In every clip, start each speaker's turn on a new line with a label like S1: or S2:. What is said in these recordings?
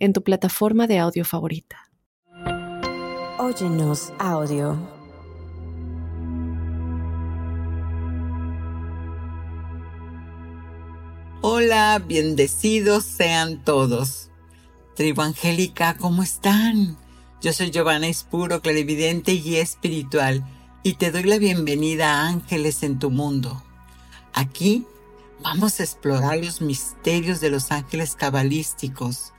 S1: en tu plataforma de audio favorita.
S2: Óyenos audio.
S3: Hola, bendecidos sean todos. Tribu Angélica, ¿cómo están? Yo soy Giovanna Espuro, clarividente y espiritual, y te doy la bienvenida a Ángeles en tu mundo. Aquí vamos a explorar los misterios de los ángeles cabalísticos,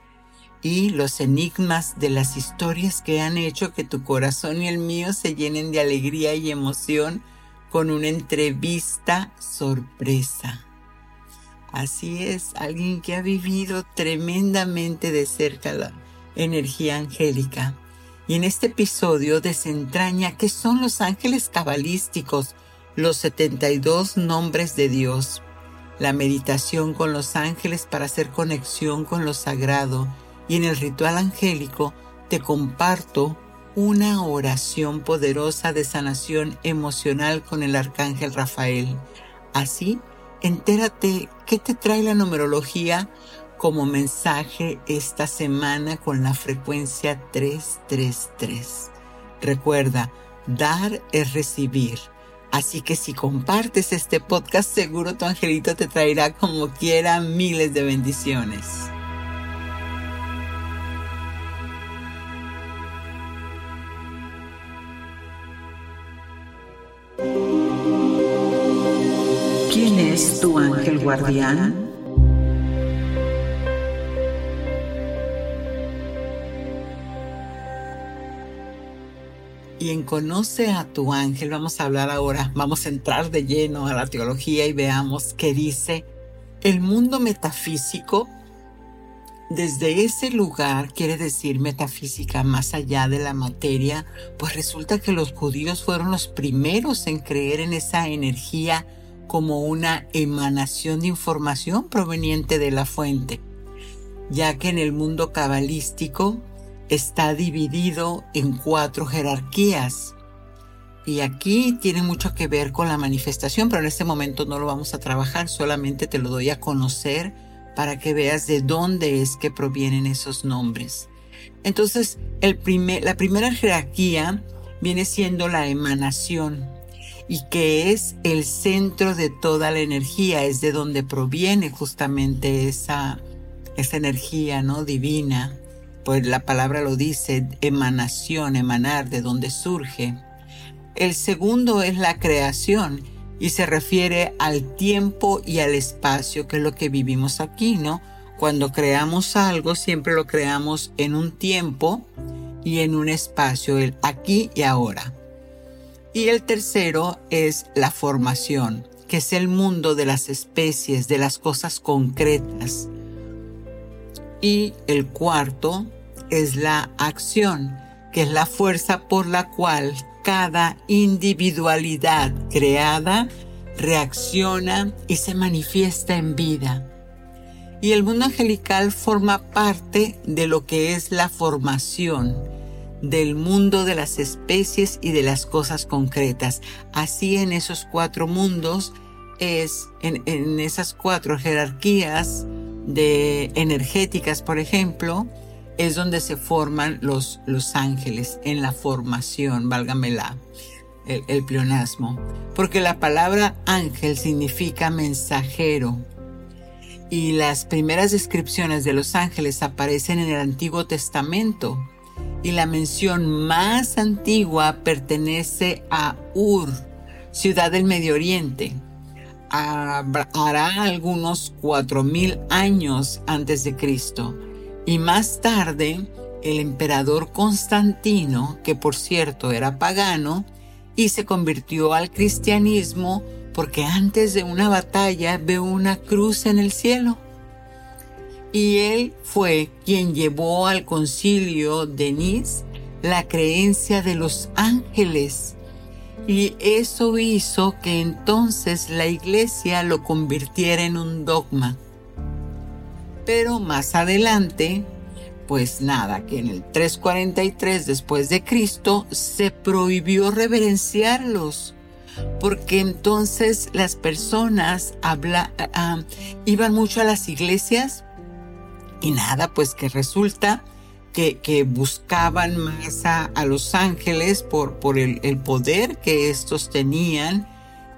S3: y los enigmas de las historias que han hecho que tu corazón y el mío se llenen de alegría y emoción con una entrevista sorpresa. Así es, alguien que ha vivido tremendamente de cerca la energía angélica. Y en este episodio desentraña qué son los ángeles cabalísticos, los 72 nombres de Dios, la meditación con los ángeles para hacer conexión con lo sagrado, y en el ritual angélico te comparto una oración poderosa de sanación emocional con el arcángel Rafael. Así, entérate qué te trae la numerología como mensaje esta semana con la frecuencia 333. Recuerda, dar es recibir. Así que si compartes este podcast, seguro tu angelito te traerá como quiera miles de bendiciones. Tu ángel guardián? Y Conoce a tu ángel vamos a hablar ahora, vamos a entrar de lleno a la teología y veamos qué dice el mundo metafísico. Desde ese lugar, quiere decir metafísica, más allá de la materia, pues resulta que los judíos fueron los primeros en creer en esa energía como una emanación de información proveniente de la fuente, ya que en el mundo cabalístico está dividido en cuatro jerarquías. Y aquí tiene mucho que ver con la manifestación, pero en este momento no lo vamos a trabajar, solamente te lo doy a conocer para que veas de dónde es que provienen esos nombres. Entonces, el la primera jerarquía viene siendo la emanación, y que es el centro de toda la energía, es de donde proviene justamente esa, esa energía ¿no? divina. Pues la palabra lo dice, emanación, emanar, de donde surge. El segundo es la creación y se refiere al tiempo y al espacio, que es lo que vivimos aquí, ¿no? Cuando creamos algo, siempre lo creamos en un tiempo y en un espacio, el aquí y ahora. Y el tercero es la formación, que es el mundo de las especies, de las cosas concretas. Y el cuarto es la acción, que es la fuerza por la cual cada individualidad creada reacciona y se manifiesta en vida. Y el mundo angelical forma parte de lo que es la formación, del mundo de las especies y de las cosas concretas. Así en esos cuatro mundos es, en, esas cuatro jerarquías de energéticas, por ejemplo, es donde se forman los, los ángeles en la formación, válgamela, el, el pleonasmo. Porque la palabra ángel significa mensajero. Y las primeras descripciones de los ángeles aparecen en el Antiguo Testamento y la mención más antigua pertenece a Ur, ciudad del Medio Oriente. Hará algunos 4000 años antes de Cristo. Y más tarde, el emperador Constantino, que por cierto era pagano, y se convirtió al cristianismo porque antes de una batalla ve una cruz en el cielo y él fue quien llevó al concilio de Nice la creencia de los ángeles. Y eso hizo que entonces la iglesia lo convirtiera en un dogma. Pero más adelante, pues nada, que en el 343 después de Cristo se prohibió reverenciarlos, porque entonces las personas habla, ah, iban mucho a las iglesias y nada, pues que resulta que, buscaban más a, los ángeles por, por el, poder que estos tenían.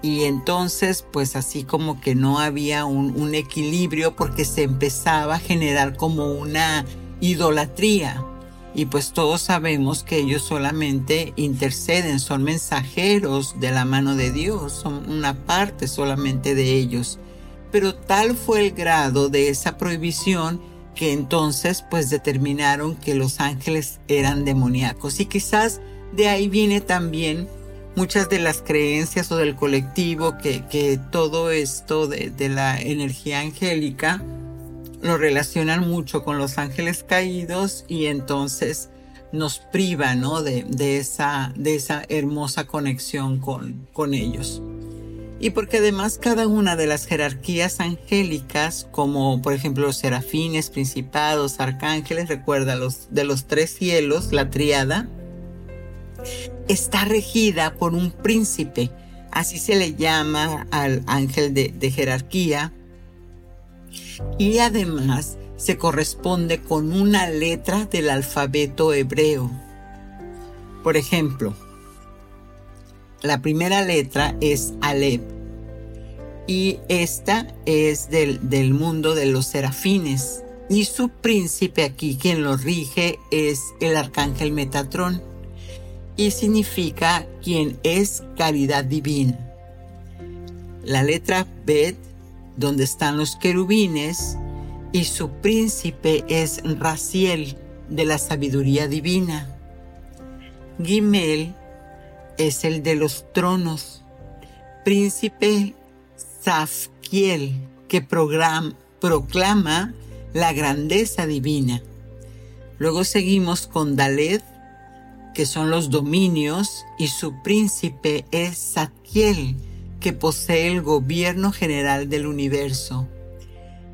S3: Y entonces, pues así como que no había un, equilibrio porque se empezaba a generar como una idolatría. Y pues todos sabemos que ellos solamente interceden, son mensajeros de la mano de Dios, son una parte solamente de ellos. Pero tal fue el grado de esa prohibición que entonces pues determinaron que los ángeles eran demoníacos y quizás de ahí viene también muchas de las creencias o del colectivo que, que todo esto de, de, la energía angélica lo relacionan mucho con los ángeles caídos y entonces nos priva ¿no? de, de, esa, de esa hermosa conexión con, con ellos y porque además cada una de las jerarquías angélicas, como por ejemplo los serafines, principados, arcángeles, recuerda los de los tres cielos, la triada, está regida por un príncipe, así se le llama al ángel de, jerarquía, y además se corresponde con una letra del alfabeto hebreo. Por ejemplo, la primera letra es Alep y esta es del, del mundo de los serafines. Y su príncipe aquí, quien lo rige, es el arcángel Metatrón. Y significa quien es caridad divina. La letra Bet, donde están los querubines, y su príncipe es Raciel, de la sabiduría divina. Gimel es el de los tronos, príncipe Zafkiel, que proclama la grandeza divina. Luego seguimos con Daled, que son los dominios, y su príncipe es Satkiel, que posee el gobierno general del universo.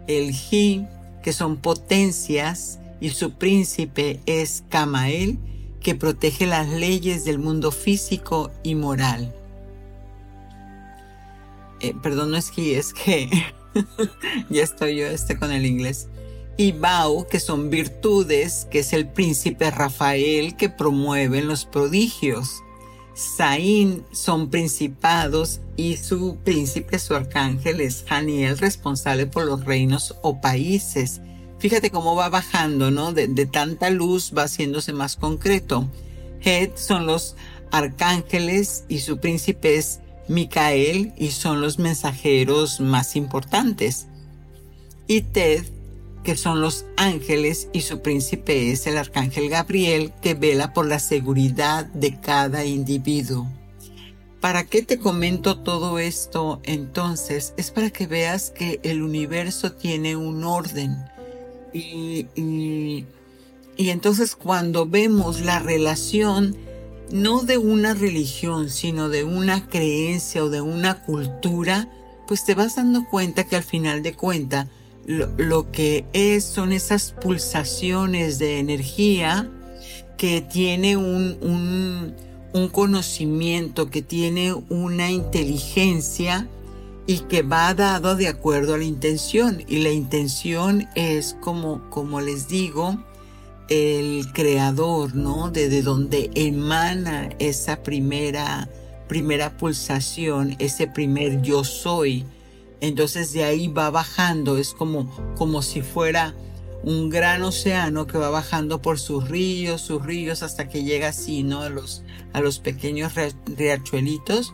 S3: El Ji, que son potencias, y su príncipe es Kamael, que protege las leyes del mundo físico y moral. Eh, perdón, no es que es que ya estoy yo este con el inglés. Y Bau, que son virtudes, que es el príncipe Rafael que promueven los prodigios. Saín son principados y su príncipe, su arcángel, es Janiel, responsable por los reinos o países Fíjate cómo va bajando, ¿no? De, tanta luz va haciéndose más concreto. Het son los arcángeles y su príncipe es Micael y son los mensajeros más importantes. Y Ted, que son los ángeles y su príncipe es el arcángel Gabriel que vela por la seguridad de cada individuo. ¿Para qué te comento todo esto entonces? Es para que veas que el universo tiene un orden y, y, entonces cuando vemos la relación no de una religión, sino de una creencia o de una cultura, pues te vas dando cuenta que al final de cuenta lo, que es son esas pulsaciones de energía que tiene un, un, un conocimiento, que tiene una inteligencia y que va dado de acuerdo a la intención. Y la intención es como, como les digo, el creador, ¿no? De, donde emana esa primera, primera pulsación, ese primer yo soy. Entonces de ahí va bajando, es como, como si fuera un gran océano que va bajando por sus ríos, sus ríos, hasta que llega así, ¿no? A los, a los pequeños riachuelitos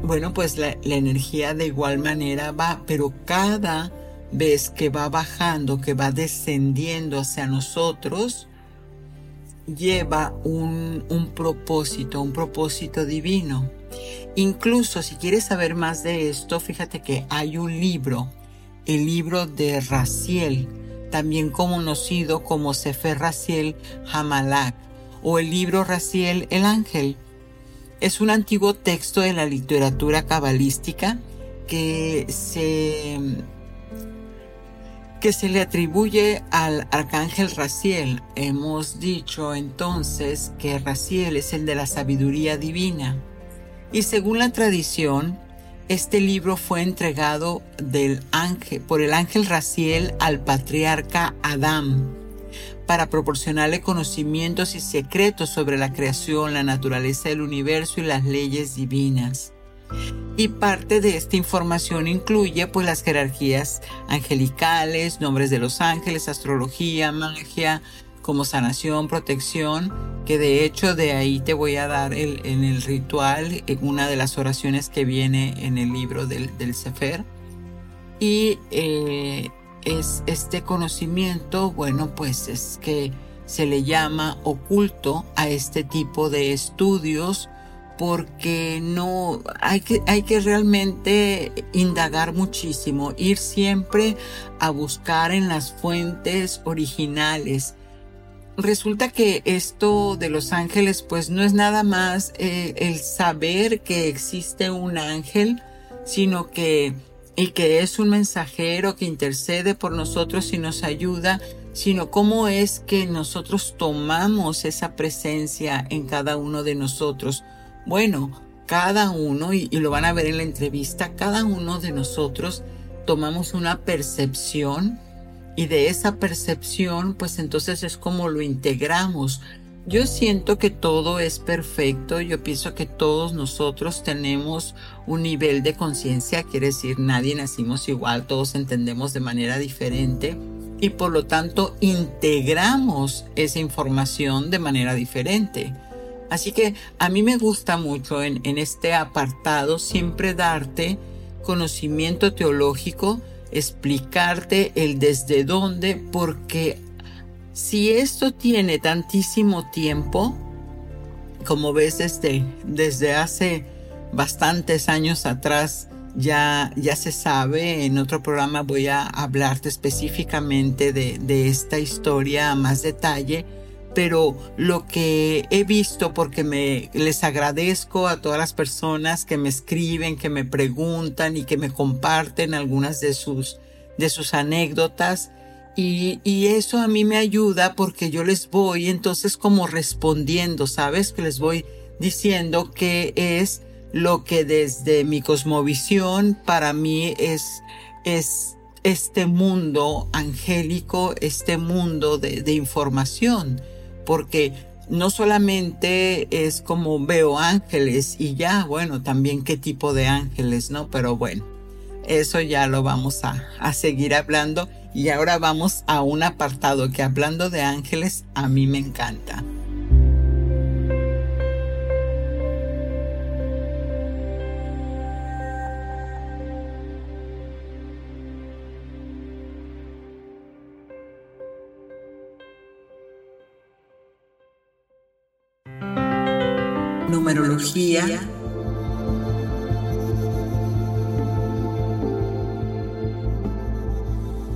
S3: bueno, pues la, energía de igual manera va, pero cada vez que va bajando, que va descendiendo hacia nosotros, lleva un, un, propósito, un propósito divino. Incluso si quieres saber más de esto, fíjate que hay un libro, el libro de Raciel, también conocido como Sefer Raciel Hamalak o el libro Raciel el Ángel. Es un antiguo texto de la literatura cabalística que se, que se le atribuye al arcángel Raciel. Hemos dicho entonces que Raciel es el de la sabiduría divina. Y según la tradición, este libro fue entregado por el ángel Raciel al patriarca Adán para proporcionarle conocimientos y secretos sobre la creación, la naturaleza del universo y las leyes divinas. Y parte de esta información incluye pues las jerarquías angelicales, nombres de los ángeles, astrología, magia, como sanación, protección, que de hecho de ahí te voy a dar el, en el ritual una de las oraciones que viene en el libro del, del Sefer. Y eh, es este conocimiento, bueno, pues es que se le llama oculto a este tipo de estudios porque no hay que, hay que realmente indagar muchísimo, ir siempre a buscar en las fuentes originales. Resulta que esto de los ángeles pues no es nada más eh, el saber que existe un ángel, sino que y que es un mensajero que intercede por nosotros y nos ayuda, sino cómo es que nosotros tomamos esa presencia en cada uno de nosotros. Bueno, cada uno, y, lo van a ver en la entrevista, cada uno de nosotros tomamos una percepción y de esa percepción, pues entonces es como lo integramos, yo siento que todo es perfecto, yo pienso que todos nosotros tenemos un nivel de conciencia, quiere decir nadie nacimos igual, todos entendemos de manera diferente y por lo tanto integramos esa información de manera diferente. Así que a mí me gusta mucho en, en este apartado siempre darte conocimiento teológico, explicarte el desde dónde, porque si esto tiene tantísimo tiempo, como ves desde, desde hace bastantes años atrás, ya, ya se sabe, en otro programa voy a hablarte específicamente de, de esta historia a más detalle, pero lo que he visto, porque me les agradezco a todas las personas que me escriben, que me preguntan y que me comparten algunas de sus, de sus anécdotas, y, eso a mí me ayuda porque yo les voy entonces como respondiendo, ¿sabes? Que les voy diciendo que es lo que desde mi cosmovisión para mí es, es este mundo angélico, este mundo de, de información, porque no solamente es como veo ángeles y ya, bueno, también qué tipo de ángeles, ¿no? Pero bueno, eso ya lo vamos a, a seguir hablando y ahora vamos a un apartado que hablando de ángeles a mí me encanta. Numerología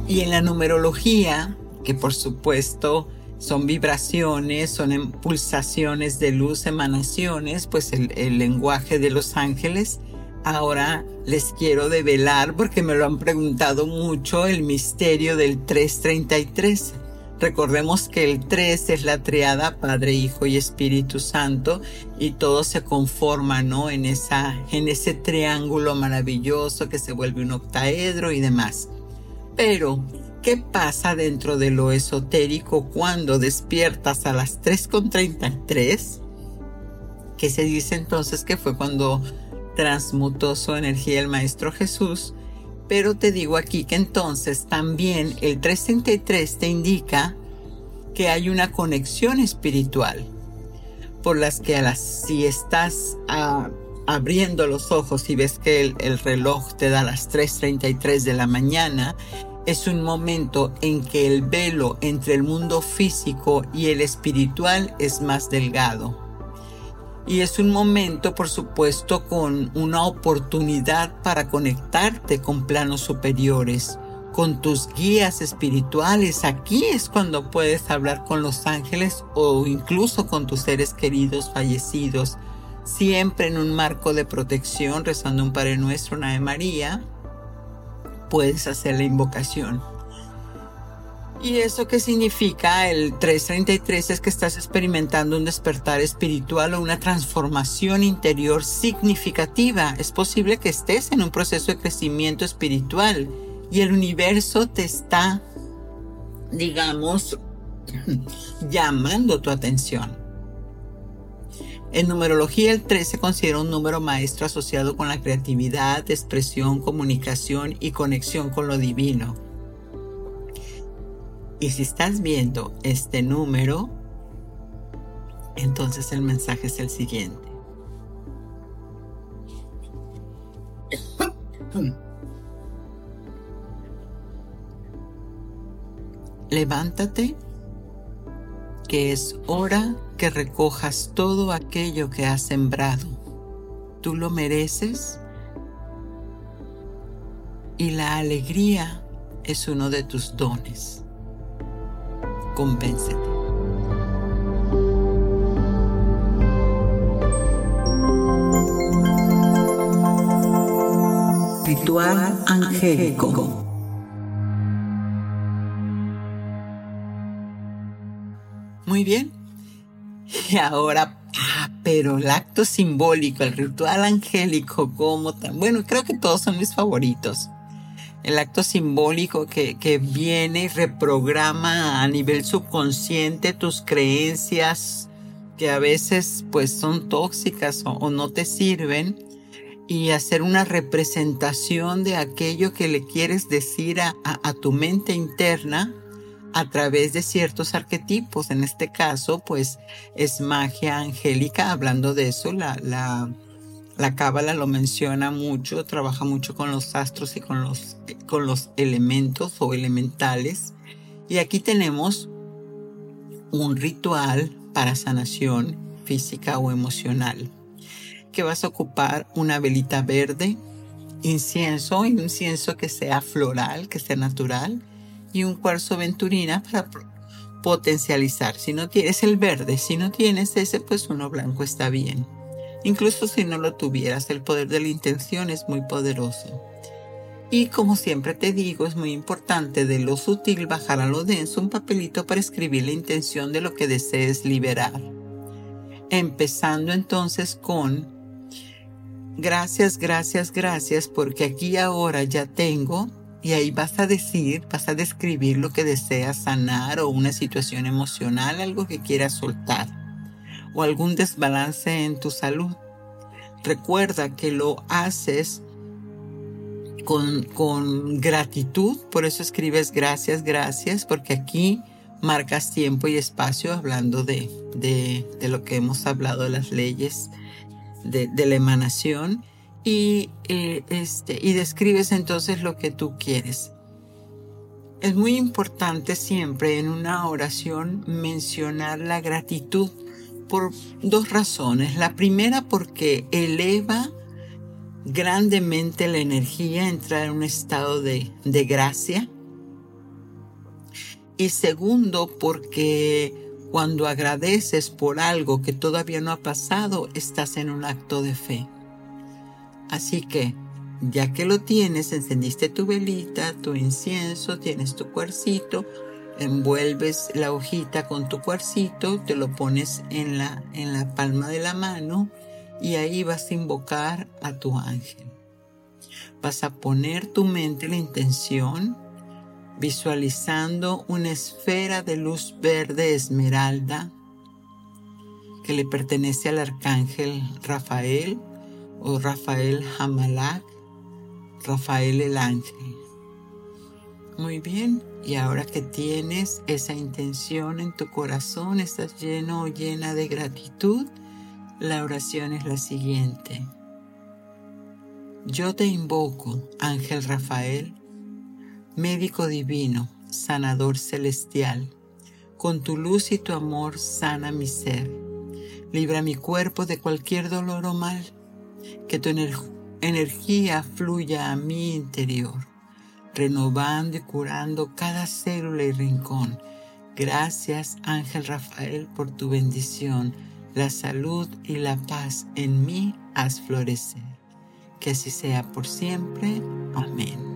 S3: Y en la numerología, que por supuesto son vibraciones, son pulsaciones de luz, emanaciones, pues el, el, lenguaje de los ángeles. Ahora les quiero develar, porque me lo han preguntado mucho, el misterio del 333. Recordemos que el 3 es la triada Padre, Hijo y Espíritu Santo y todo se conforma, ¿no? En, esa, en ese triángulo maravilloso que se vuelve un octaedro y demás. Pero, ¿qué pasa dentro de lo esotérico cuando despiertas a las 3.33? Que se dice entonces que fue cuando transmutó su energía el Maestro Jesús. Pero te digo aquí que entonces también el 333 te indica que hay una conexión espiritual por las que a las, si estás ah, abriendo los ojos y ves que el, el reloj te da las 3.33 de la mañana, es un momento en que el velo entre el mundo físico y el espiritual es más delgado. Y es un momento, por supuesto, con una oportunidad para conectarte con planos superiores, con tus guías espirituales. Aquí es cuando puedes hablar con los ángeles o incluso con tus seres queridos fallecidos, siempre en un marco de protección, rezando un Padre Nuestro, una de María, puedes hacer la invocación. ¿Y eso qué significa? El 333 es que estás experimentando un despertar espiritual o una transformación interior significativa. Es posible que estés en un proceso de crecimiento espiritual y el universo te está, digamos, llamando tu atención. En numerología el 3 se considera un número maestro asociado con la creatividad, expresión, comunicación y conexión con lo divino. Y si estás viendo este número, entonces el mensaje es el siguiente. Levántate, que es hora que recojas todo aquello que has sembrado. Tú lo mereces y la alegría es uno de tus dones. Convéncete. Ritual angélico. Muy bien. Y ahora, ah, pero el acto simbólico, el ritual angélico, como tan. Bueno, creo que todos son mis favoritos el acto simbólico que, viene y reprograma a nivel subconsciente tus creencias que a veces pues son tóxicas o, no te sirven y hacer una representación de aquello que le quieres decir a, tu mente interna a través de ciertos arquetipos. En este caso, pues es magia angélica, hablando de eso, la, la, la cábala lo menciona mucho, trabaja mucho con los astros y con los, con los elementos o elementales. Y aquí tenemos un ritual para sanación física o emocional. Que vas a ocupar una velita verde, incienso, incienso que sea floral, que sea natural, y un cuarzo venturina para potencializar. Si no tienes el verde, si no tienes ese, pues uno blanco está bien. Incluso si no lo tuvieras, el poder de la intención es muy poderoso. Y como siempre te digo, es muy importante de lo sutil bajar a lo denso un papelito para escribir la intención de lo que desees liberar. Empezando entonces con gracias, gracias, gracias, porque aquí ahora ya tengo, y ahí vas a decir, vas a describir lo que deseas sanar o una situación emocional, algo que quieras soltar o algún desbalance en tu salud. Recuerda que lo haces con, con gratitud, por eso escribes gracias, gracias, porque aquí marcas tiempo y espacio hablando de, de, de lo que hemos hablado de las leyes de, la emanación y, eh, este, y describes entonces lo que tú quieres. Es muy importante siempre en una oración mencionar la gratitud por dos razones. La primera porque eleva grandemente la energía, entra en un estado de, de gracia. Y segundo porque cuando agradeces por algo que todavía no ha pasado, estás en un acto de fe. Así que, ya que lo tienes, encendiste tu velita, tu incienso, tienes tu cuercito, envuelves la hojita con tu cuarcito, te lo pones en la, en la palma de la mano y ahí vas a invocar a tu ángel. Vas a poner tu mente la intención visualizando una esfera de luz verde esmeralda que le pertenece al arcángel Rafael o Rafael Hamalak, Rafael el ángel. Muy bien, y ahora que tienes esa intención en tu corazón, estás lleno o llena de gratitud, la oración es la siguiente. Yo te invoco, Ángel Rafael, médico divino, sanador celestial. Con tu luz y tu amor sana mi ser. Libra mi cuerpo de cualquier dolor o mal. Que tu energía fluya a mi interior renovando y curando cada célula y rincón. Gracias, Ángel Rafael, por tu bendición. La salud y la paz en mí haz florecer. Que así sea por siempre. Amén.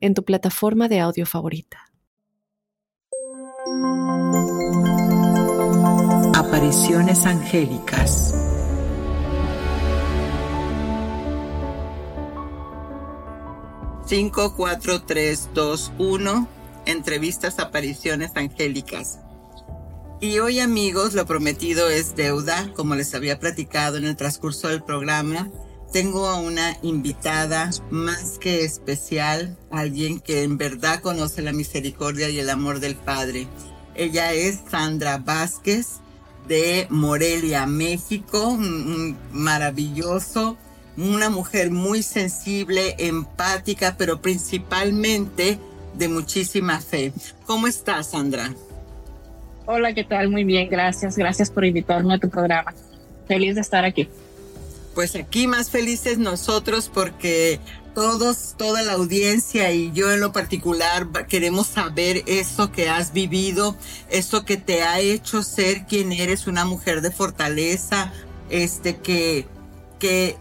S1: en tu plataforma de audio favorita.
S3: Apariciones angélicas. Cinco, cuatro, tres, dos, uno. Entrevistas, apariciones angélicas. Y hoy amigos, lo prometido es deuda, como les había platicado en el transcurso del programa tengo a una invitada más que especial, alguien que en verdad conoce la misericordia y el amor del Padre. Ella es Sandra Vázquez de Morelia, México, maravilloso, una mujer muy sensible, empática, pero principalmente de muchísima fe. ¿Cómo estás, Sandra?
S2: Hola, ¿qué tal? Muy bien, gracias. Gracias por invitarme a tu programa. Feliz de estar aquí
S3: pues aquí más felices nosotros porque todos, toda la audiencia y yo en lo particular queremos saber eso que has vivido, eso que te ha hecho ser quien eres, una mujer de fortaleza, este que, que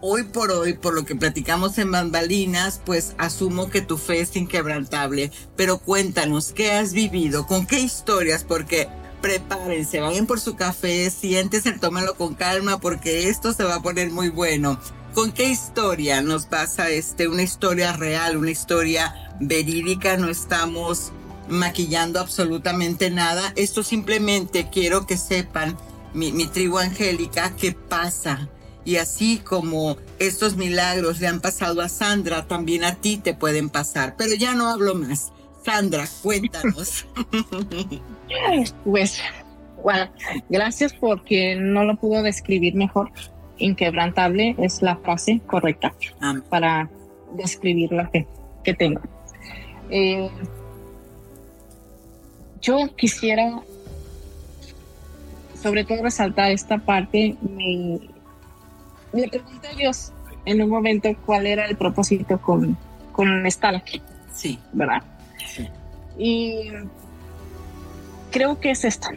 S3: hoy por hoy, por lo que platicamos en bambalinas, pues asumo que tu fe es inquebrantable. Pero cuéntanos, ¿qué has vivido? ¿Con qué historias? Porque prepárense, vayan por su café, siéntense, tómenlo con calma porque esto se va a poner muy bueno. ¿Con qué historia nos pasa este? Una historia real, una historia verídica, no estamos maquillando absolutamente nada. Esto simplemente quiero que sepan, mi, mi tribu angélica, qué pasa. Y así como estos milagros le han pasado a Sandra, también a ti te pueden pasar. Pero ya no hablo más. Sandra, cuéntanos.
S2: Pues, bueno, gracias porque no lo pudo describir mejor. Inquebrantable es la frase correcta para describir la fe que tengo. Eh, yo quisiera, sobre todo, resaltar esta parte. Me, le pregunté a Dios en un momento cuál era el propósito con, con estar aquí.
S3: Sí.
S2: ¿Verdad? Sí. Y creo que es esta.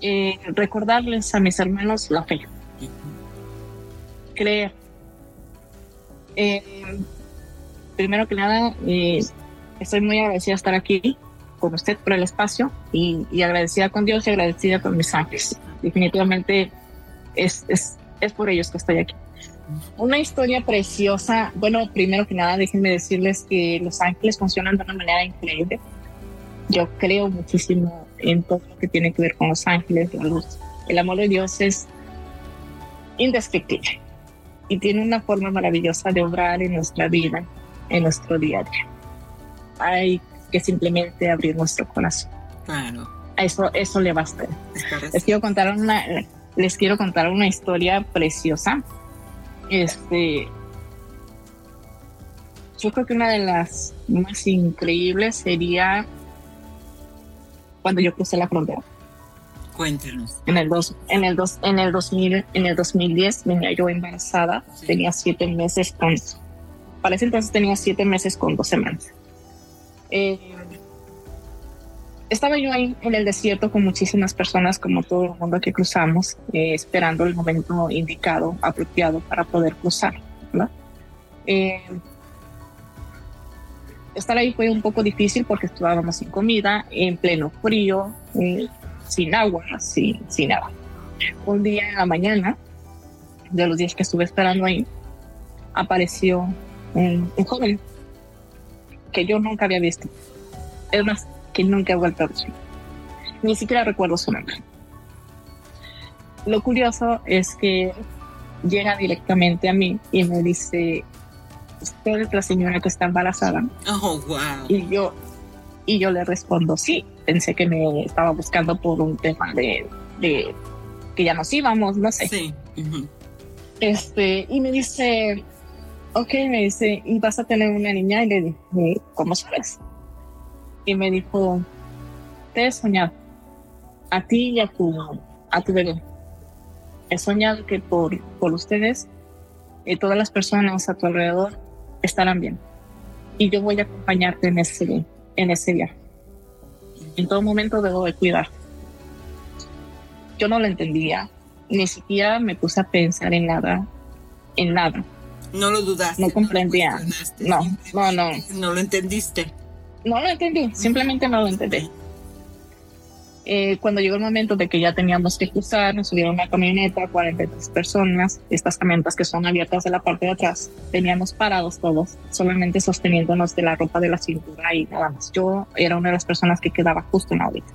S2: Eh, recordarles a mis hermanos la fe. Creer. Eh, primero que nada, eh, estoy muy agradecida de estar aquí con usted por el espacio y, agradecida con Dios y agradecida con mis ángeles. Definitivamente es, es, es por ellos que estoy aquí. Una historia preciosa. Bueno, primero que nada, déjenme decirles que los ángeles funcionan de una manera increíble yo creo muchísimo en todo lo que tiene que ver con los ángeles, la luz. El amor de Dios es indescriptible y tiene una forma maravillosa de obrar en nuestra vida, en nuestro día a día. Hay que simplemente abrir nuestro corazón.
S3: Claro.
S2: Eso, eso le basta. Les quiero contar una, les quiero contar una historia preciosa. Este, yo creo que una de las más increíbles sería cuando yo crucé la frontera.
S3: Cuéntenos.
S2: En el, dos, en el, dos, en el, 2000, en el 2010 venía yo embarazada, tenía siete meses con... Para ese entonces tenía siete meses con dos semanas. Eh, estaba yo ahí en el desierto con muchísimas personas, como todo el mundo que cruzamos, eh, esperando el momento indicado, apropiado para poder cruzar. ¿no? Eh, estar ahí fue un poco difícil porque estábamos sin comida, en pleno frío, eh, sin agua, sin, sin nada. Un día en la mañana, de los días que estuve esperando ahí, apareció un, joven que yo nunca había visto. Es más, que nunca he vuelto a ver. Ni siquiera recuerdo su nombre. Lo curioso es que llega directamente a mí y me dice, usted es la señora que está embarazada.
S3: Oh, wow.
S2: Y yo, y yo le respondo, sí, pensé que me estaba buscando por un tema de, de que ya nos íbamos, no sé.
S3: Sí.
S2: Este, y me dice, ok, me dice, ¿y vas a tener una niña? Y le dije, ¿cómo sabes? Y me dijo, te he soñado, a ti y a tu, a tu bebé. He soñado que por, por ustedes, eh, todas las personas a tu alrededor estarán bien. Y yo voy a acompañarte en ese, en ese viaje. En todo momento debo de cuidar. Yo no lo entendía, ni siquiera me puse a pensar en nada, en nada.
S3: No lo dudaste.
S2: No comprendía. No, no, no.
S3: No lo entendiste.
S2: No lo entendí, simplemente no lo entendí. Eh, cuando llegó el momento de que ya teníamos que cruzar, nos subieron una camioneta, 43 personas, estas camionetas que son abiertas de la parte de atrás, teníamos parados todos, solamente sosteniéndonos de la ropa de la cintura y nada más. Yo era una de las personas que quedaba justo en la órbita.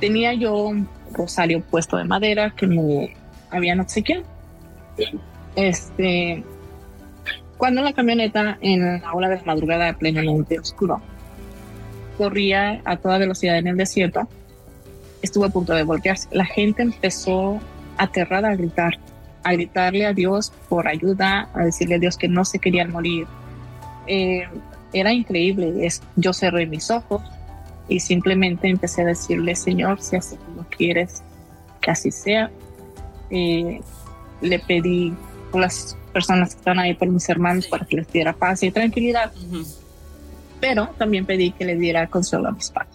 S2: Tenía yo un rosario puesto de madera que me habían obsequiado. Este, cuando la camioneta en la hora de la madrugada plenamente oscuro corría a toda velocidad en el desierto, estuvo a punto de voltearse. La gente empezó aterrada a gritar, a gritarle a Dios por ayuda, a decirle a Dios que no se querían morir. Eh, era increíble. Es, yo cerré mis ojos y simplemente empecé a decirle, Señor, si así lo quieres, que así sea. Eh, le pedí por las personas que están ahí, por mis hermanos, para que les diera paz y tranquilidad pero también pedí que le diera consuelo a mis padres.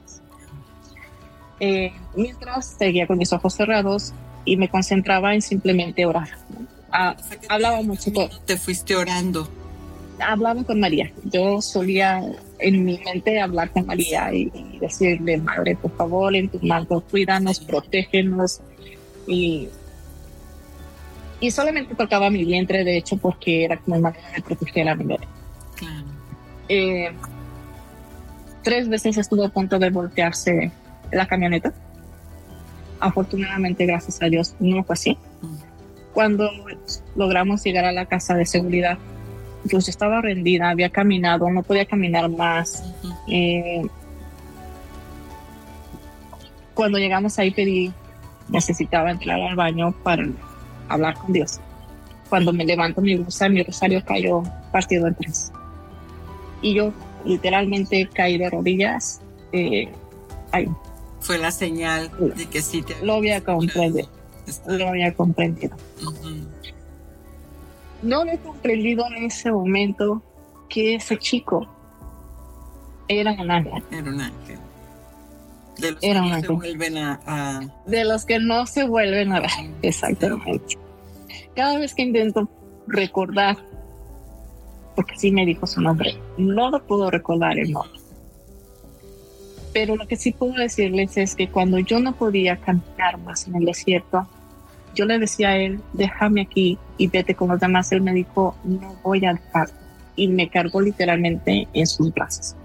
S2: Eh, mientras seguía con mis ojos cerrados y me concentraba en simplemente orar. Ah,
S3: O sea que
S2: hablaba mucho con,
S3: Te fuiste orando.
S2: hablaba con María. Yo solía en mi mente hablar con María y, y decirle, Madre, por favor, en tus manos, cuídanos, protégenos. Y, y solamente tocaba mi vientre, de hecho, porque era como manera de proteger a mi bebé.
S3: Claro.
S2: Eh, tres veces estuvo a punto de voltearse la camioneta. Afortunadamente, gracias a Dios, no fue así. Cuando logramos llegar a la casa de seguridad, pues estaba rendida, había caminado, no podía caminar más. Eh, cuando llegamos ahí pedí, necesitaba entrar al baño para hablar con Dios. Cuando me levanto mi blusa, mi rosario cayó partido en tres. Y yo literalmente caí de rodillas. eh, ahí,
S3: Fue la señal de que sí te
S2: lo había comprendido. Lo había comprendido. No lo he comprendido en ese momento que ese chico era un ángel.
S3: Era un ángel. De los
S2: Era
S3: que no se vuelven a, a-
S2: De los que no se vuelven a ver. Exactamente. Cada vez que intento recordar, porque sí me dijo su nombre, no lo puedo recordar el nombre. Pero lo que sí puedo decirles es que cuando yo no podía caminar más en el desierto, yo le decía a él, déjame aquí y vete con los demás. Él me dijo, no voy a dejar. Y me cargó literalmente en sus brazos.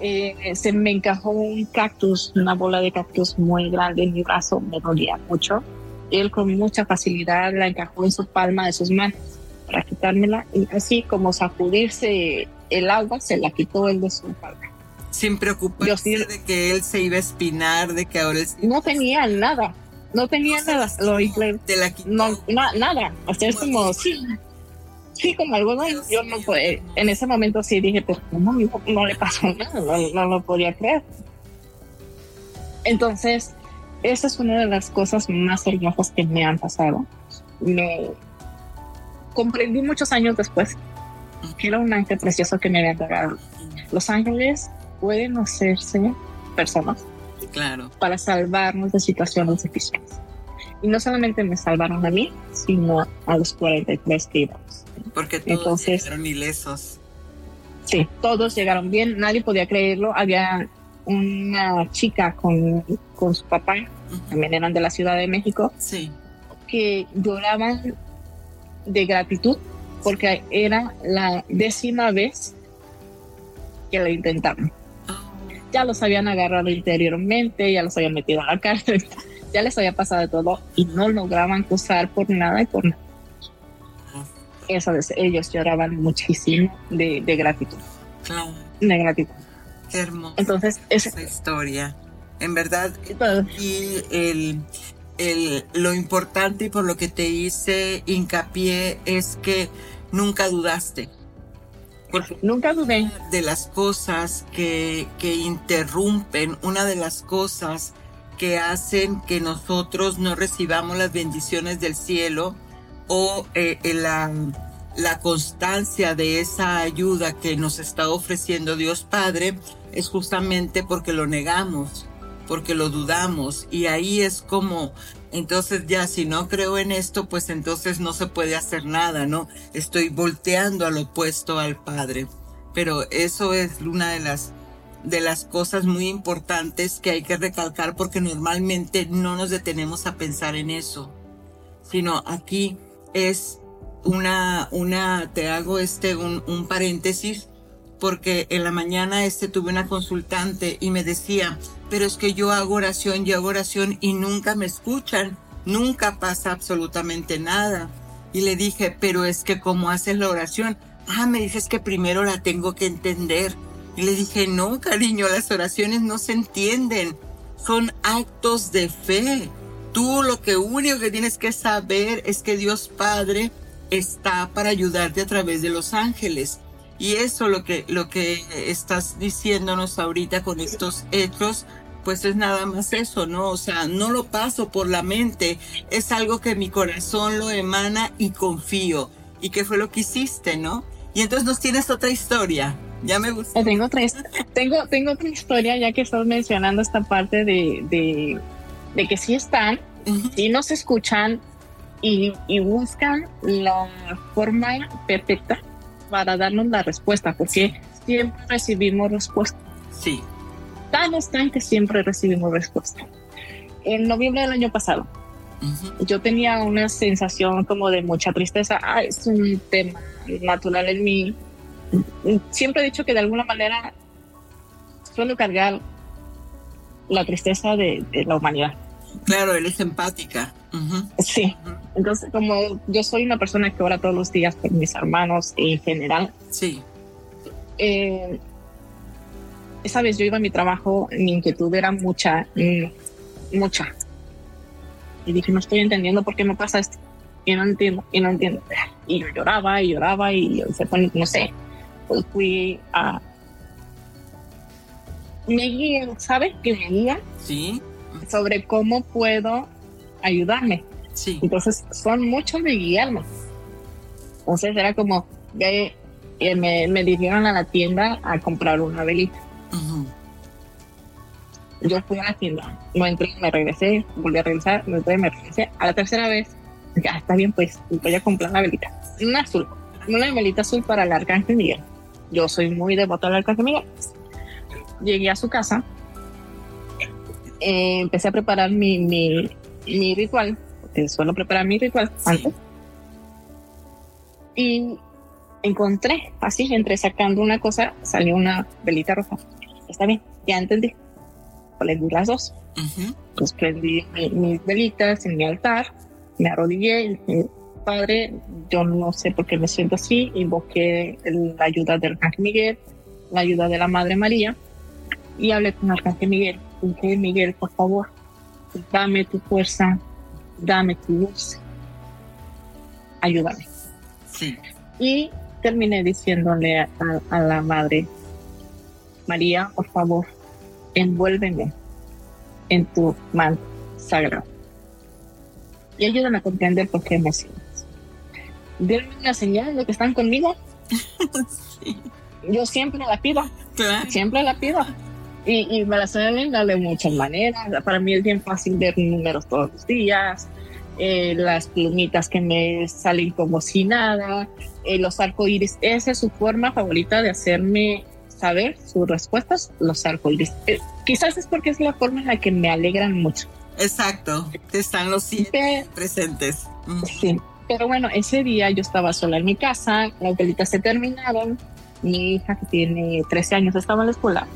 S2: Eh, se me encajó un cactus, una bola de cactus muy grande en mi brazo, me dolía mucho. Él con mucha facilidad la encajó en su palma de sus manos para quitármela y así como sacudirse el agua, se la quitó él de su palma.
S3: Sin preocuparse
S2: Yo sí-
S3: de que él se iba a espinar, de que ahora él
S2: No tenía nada, no tenía
S3: No
S2: nada. Lo
S3: te la
S2: no, na- nada. O sea, es como, sí, sí, como algodón.
S3: Dios
S2: Yo no pude, en ese momento sí dije, pero no, no, no le pasó nada, no, no lo podía creer. Entonces, esa es una de las cosas más hermosas que me han pasado. Me comprendí muchos años después que era un ángel precioso que me había entregado. Los ángeles pueden hacerse personas
S3: Claro.
S2: para salvarnos de situaciones difíciles. Y no solamente me salvaron a mí, sino a los 43 que íbamos.
S3: Porque todos
S2: Entonces-
S3: llegaron ilesos.
S2: Sí, todos llegaron bien, nadie podía creerlo. Había una chica con, con su papá, también eran de la Ciudad de México,
S3: Sí.
S2: que lloraban de gratitud porque era la décima vez que lo intentaron. Ya los habían agarrado interiormente, ya los habían metido a la cárcel, ya les había pasado de todo y no lograban acusar por nada y por nada. Eso ellos lloraban muchísimo de, gratitud. De gratitud.
S3: Qué hermosa
S2: Entonces,
S3: esa historia. En verdad, y el, el, lo importante y por lo que te hice hincapié es que nunca dudaste.
S2: Porque nunca dudé.
S3: De las cosas que, que interrumpen, una de las cosas que hacen que nosotros no recibamos las bendiciones del cielo o eh, la, la constancia de esa ayuda que nos está ofreciendo Dios Padre es justamente porque lo negamos porque lo dudamos y ahí es como entonces ya si no creo en esto pues entonces no se puede hacer nada, ¿no? Estoy volteando al opuesto al Padre. Pero eso es una de las de las cosas muy importantes que hay que recalcar porque normalmente no nos detenemos a pensar en eso, sino aquí es una, una, te hago este, un, un paréntesis, porque en la mañana este tuve una consultante y me decía, pero es que yo hago oración, yo hago oración y nunca me escuchan, nunca pasa absolutamente nada. Y le dije, pero es que como haces la oración, ah, me dices que primero la tengo que entender. Y le dije, no, cariño, las oraciones no se entienden, son actos de fe. Tú lo que único que tienes que saber es que Dios Padre está para ayudarte a través de los ángeles. Y eso lo que, lo que estás diciéndonos ahorita con estos hechos, pues es nada más eso, ¿no? O sea, no lo paso por la mente, es algo que mi corazón lo emana y confío. ¿Y qué fue lo que hiciste, no? Y entonces nos tienes otra historia. Ya me gusta.
S2: Tengo otra, tengo, tengo otra historia, ya que estás mencionando esta parte de, de, de que sí están, sí nos escuchan y, y buscan la forma perfecta para darnos la respuesta, porque siempre recibimos respuesta.
S3: Sí.
S2: Tan están que siempre recibimos respuesta. En noviembre del año pasado, yo tenía una sensación como de mucha tristeza. Ah, es un tema natural en mí. Siempre he dicho que de alguna manera suelo cargar la tristeza de, la humanidad.
S3: Claro, él es empática.
S2: Sí. Entonces, como yo soy una persona que ora todos los días por mis hermanos en general.
S3: Sí.
S2: Eh, esa vez yo iba a mi trabajo, mi inquietud era mucha, mm, mucha. Y dije, no estoy entendiendo por qué me pasa esto. Y no entiendo, y no entiendo. Y yo lloraba y lloraba y se pone, no sé, pues fui a... Me guía, ¿sabes? Que me guía.
S3: Sí.
S2: Sobre cómo puedo ayudarme.
S3: Sí.
S2: Entonces son muchos de guiarme. Entonces era como que eh, me, me dirigieron a la tienda a comprar una velita. Yo fui a la tienda, no entré, me regresé, volví a regresar, no entré, me regresé. A la tercera vez, ya está bien, pues voy a comprar la velita. Una azul, una velita azul para el Arcángel Miguel. Yo soy muy devoto al Arcángel Miguel. Llegué a su casa, eh, empecé a preparar mi, mi, mi ritual, porque suelo preparar mi ritual antes. Y encontré, así, entre sacando una cosa, salió una velita roja. Está bien, ya entendí. Prendí las dos. Pues prendí mis velitas en mi altar, me arrodillé y dije, Padre, yo no sé por qué me siento así, invoqué la ayuda del Arcángel Miguel, la ayuda de la Madre María y hablé con el Arcángel Miguel. Dije, Miguel, por favor, dame tu fuerza, dame tu luz, ayúdame.
S3: Sí.
S2: Y terminé diciéndole a, la madre, María, por favor, envuélveme en tu manto sagrado. Y ayúdame a comprender por qué me siento. Denme una señal de que están conmigo. Yo siempre la pido. Siempre la pido. Y, me la suelen dar de muchas maneras. Para mí es bien fácil ver números todos los días. Eh, las plumitas que me salen como si nada, eh, los arcoíris. Esa es su forma favorita de hacerme saber sus respuestas, los arcoíris. Eh, quizás es porque es la forma en la que me alegran mucho.
S3: Exacto, están los siete presentes.
S2: Sí, pero bueno, ese día yo estaba sola en mi casa, las velitas se terminaron, mi hija que tiene 13 años estaba en la escuela,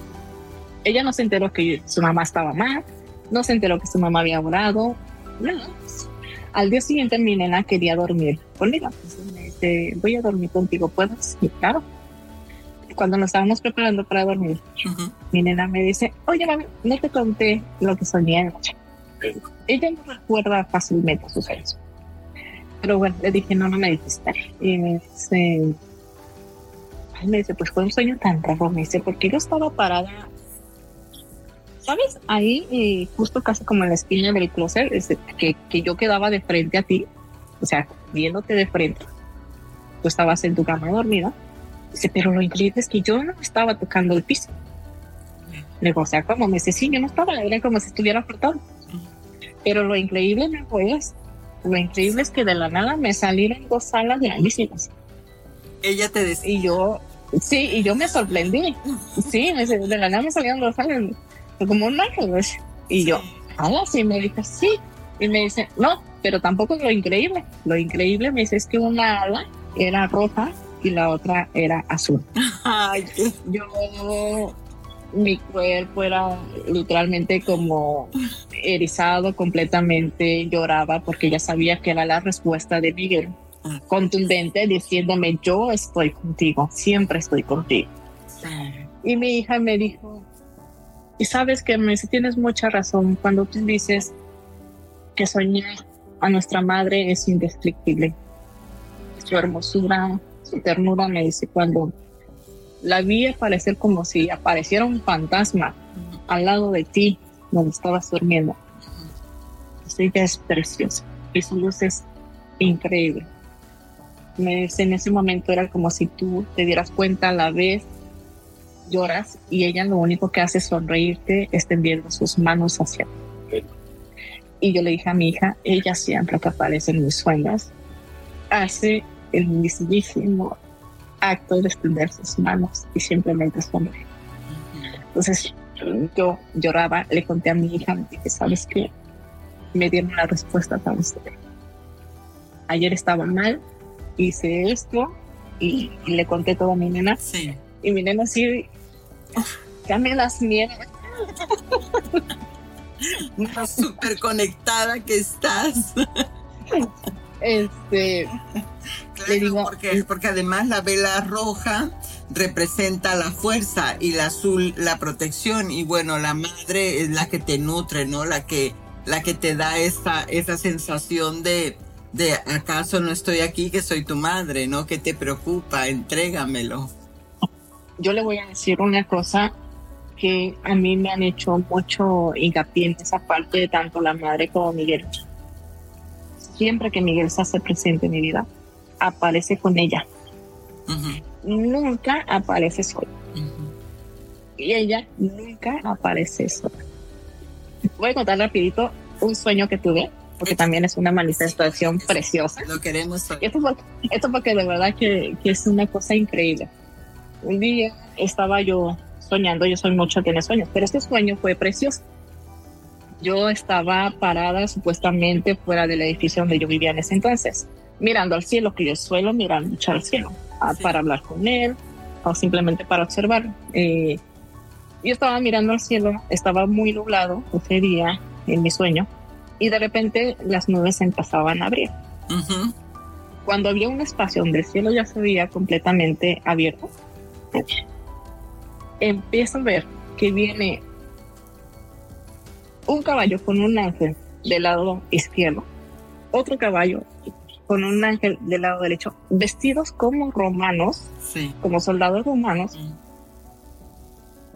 S2: ella no se enteró que su mamá estaba mal, no se enteró que su mamá había orado. Al día siguiente mi nena quería dormir conmigo. Entonces me dice, voy a dormir contigo, ¿puedes? Sí, claro. Cuando nos estábamos preparando para dormir, mi nena me dice, oye, mami, no te conté lo que soñé anoche. Ella no recuerda fácilmente sus sueños. Pero bueno, le dije, no, no me dijiste. Y me dice, me dice, pues fue un sueño tan raro. Me dice, porque yo estaba parada ¿sabes? Ahí, eh, justo casi como en la esquina del closet, que, que yo quedaba de frente a ti, o sea, viéndote de frente. Tú estabas en tu cama dormida. Dice, pero lo increíble es que yo no estaba tocando el piso. Le digo, o sea, como me dice, sí, yo no estaba, era como si estuviera flotando. Pero lo increíble no fue eso. Lo increíble es que de la nada me salieron dos alas grandísimas.
S3: Ella te decía.
S2: Y yo, sí, y yo me sorprendí. Sí, de la nada me salieron dos alas como un ángel. Y yo, ah, sí, me dice, sí. Y me dice, no, pero tampoco es lo increíble. Lo increíble me dice es que una ala era roja y la otra era azul. yo, mi cuerpo era literalmente como erizado completamente, lloraba porque ya sabía que era la respuesta de Miguel, ah. contundente, diciéndome, yo estoy contigo, siempre estoy contigo. Y mi hija me dijo, y sabes que me tienes mucha razón cuando tú dices que soñar a nuestra madre es indescriptible. Su hermosura, su ternura, me dice, cuando la vi aparecer como si apareciera un fantasma al lado de ti donde estabas durmiendo. Ella es preciosa y su luz es increíble. Me dice, en ese momento era como si tú te dieras cuenta a la vez lloras y ella lo único que hace es sonreírte extendiendo sus manos hacia ti. Y yo le dije a mi hija, ella siempre que aparece en mis sueños, hace el mismísimo acto de extender sus manos y simplemente sonreír. Entonces yo lloraba, le conté a mi hija, me dije, ¿sabes qué? Me dieron la respuesta tan usted. Ayer estaba mal, hice esto y, le conté todo a mi nena. Sí. Y mi nena así ya me das miedo.
S3: Súper conectada que estás.
S2: Este.
S3: le digo, porque, porque además la vela roja representa la fuerza y la azul la protección y bueno la madre es la que te nutre no la que la que te da esa esa sensación de de acaso no estoy aquí que soy tu madre no que te preocupa entrégamelo
S2: yo le voy a decir una cosa que a mí me han hecho mucho hincapié en esa parte de tanto la madre como Miguel. Siempre que Miguel se hace presente en mi vida, aparece con ella. Nunca aparece sola. Y ella nunca aparece sola. Voy a contar rapidito un sueño que tuve, porque también es una manifestación preciosa.
S3: Lo queremos.
S2: Esto porque, esto porque de verdad que, que es una cosa increíble un día estaba yo soñando, yo soy mucho tiene sueños, pero este sueño fue precioso. Yo estaba parada supuestamente fuera del edificio donde yo vivía en ese entonces, mirando al cielo, que yo suelo mirar mucho al cielo, ah, para hablar con él o simplemente para observar. Eh, yo estaba mirando al cielo, estaba muy nublado ese día en mi sueño y de repente las nubes empezaban a abrir. Cuando había un espacio donde el cielo ya se veía completamente abierto, empiezo a ver que viene un caballo con un ángel del lado izquierdo, otro caballo con un ángel del lado derecho, vestidos como romanos, como soldados romanos,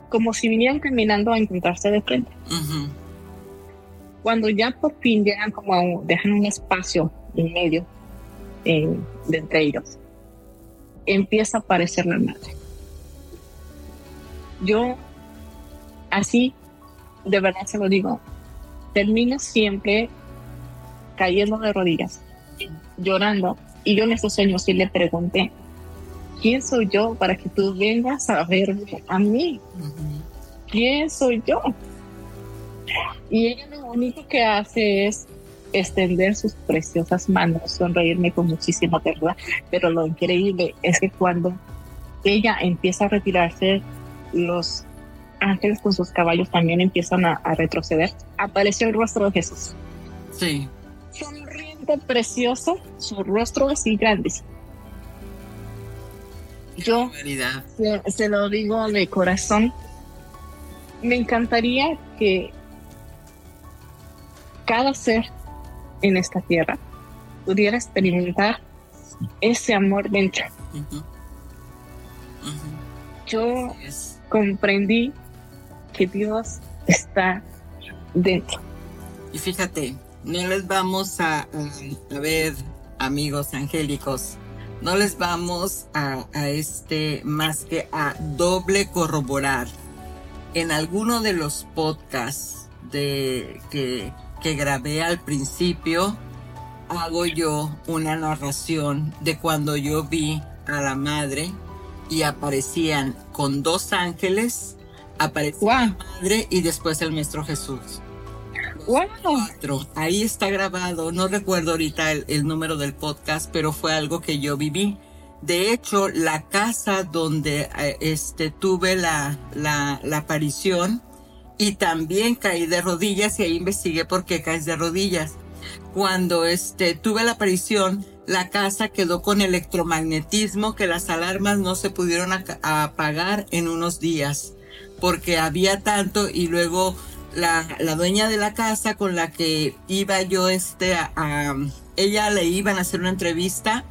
S2: como si vinieran caminando a encontrarse de frente. Cuando ya por fin llegan como dejan un espacio en medio eh, de entre ellos, empieza a aparecer la madre yo así, de verdad se lo digo, termino siempre cayendo de rodillas, llorando. Y yo en esos años sí le pregunté, ¿quién soy yo para que tú vengas a verme a mí? ¿Quién soy yo? Y ella lo único que hace es extender sus preciosas manos, sonreírme con muchísima ternura, pero lo increíble es que cuando ella empieza a retirarse, los ángeles con sus caballos también empiezan a, retroceder. Apareció el rostro de Jesús.
S3: Sí.
S2: Sonriente, precioso, su rostro así grande. Yo se, se, lo digo de corazón. Me encantaría que cada ser en esta tierra pudiera experimentar ese amor dentro. Yo comprendí que Dios está dentro.
S3: Y fíjate, no les vamos a, ver, amigos angélicos, no les vamos a, a, este más que a doble corroborar. En alguno de los podcasts de que, que grabé al principio, hago yo una narración de cuando yo vi a la madre y aparecían con dos ángeles, aparecía la madre y después el maestro Jesús. Cuatro. Ahí está grabado, no recuerdo ahorita el, número del podcast, pero fue algo que yo viví. De hecho, la casa donde eh, este, tuve la, la, la aparición y también caí de rodillas y ahí investigué por qué caes de rodillas cuando este, tuve la aparición, la casa quedó con electromagnetismo que las alarmas no se pudieron apagar en unos días porque había tanto y luego la, la, dueña de la casa con la que iba yo este a, ella le iban a hacer una entrevista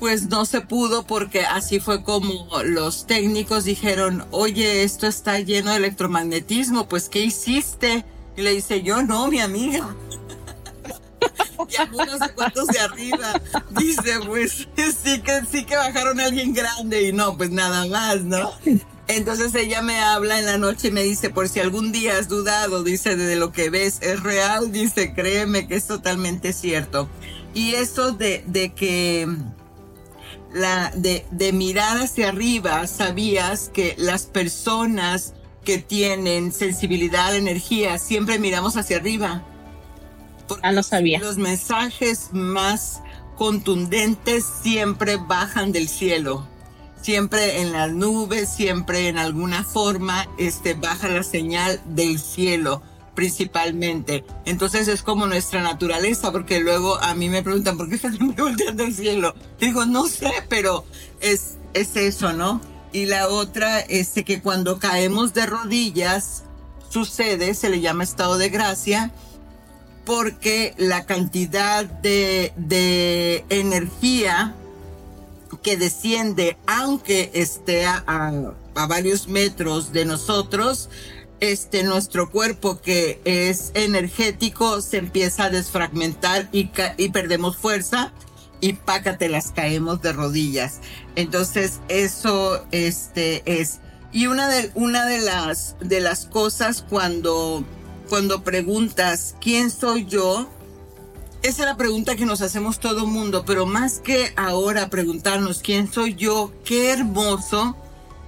S3: pues no se pudo porque así fue como los técnicos dijeron oye esto está lleno de electromagnetismo pues qué hiciste y le dice yo no mi amiga y algunos cuantos de arriba. Dice, pues sí que, sí que bajaron a alguien grande y no, pues nada más, ¿no? Entonces ella me habla en la noche y me dice, por si algún día has dudado, dice, de lo que ves es real, dice, créeme que es totalmente cierto. Y eso de, de que la, de, de mirar hacia arriba, sabías que las personas que tienen sensibilidad energía siempre miramos hacia arriba
S2: ah, no sabía.
S3: Los mensajes más contundentes siempre bajan del cielo. Siempre en las nubes, siempre en alguna forma, este, baja la señal del cielo principalmente. Entonces es como nuestra naturaleza, porque luego a mí me preguntan, ¿por qué estás volteando al cielo? Digo, no sé, pero es, es eso, ¿no? Y la otra es que cuando caemos de rodillas, sucede, se le llama estado de gracia, porque la cantidad de, de energía que desciende, aunque esté a, a, varios metros de nosotros, este, nuestro cuerpo que es energético se empieza a desfragmentar y, y perdemos fuerza y pácatelas caemos de rodillas. Entonces eso este, es. Y una de, una de las, de las cosas cuando cuando preguntas quién soy yo, esa es la pregunta que nos hacemos todo mundo, pero más que ahora preguntarnos quién soy yo, qué hermoso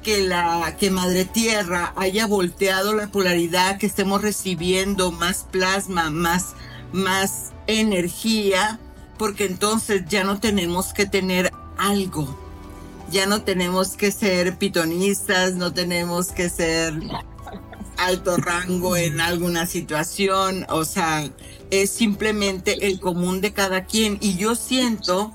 S3: que la que Madre Tierra haya volteado la polaridad, que estemos recibiendo más plasma, más más energía, porque entonces ya no tenemos que tener algo. Ya no tenemos que ser pitonistas, no tenemos que ser alto rango en alguna situación, o sea, es simplemente el común de cada quien. Y yo siento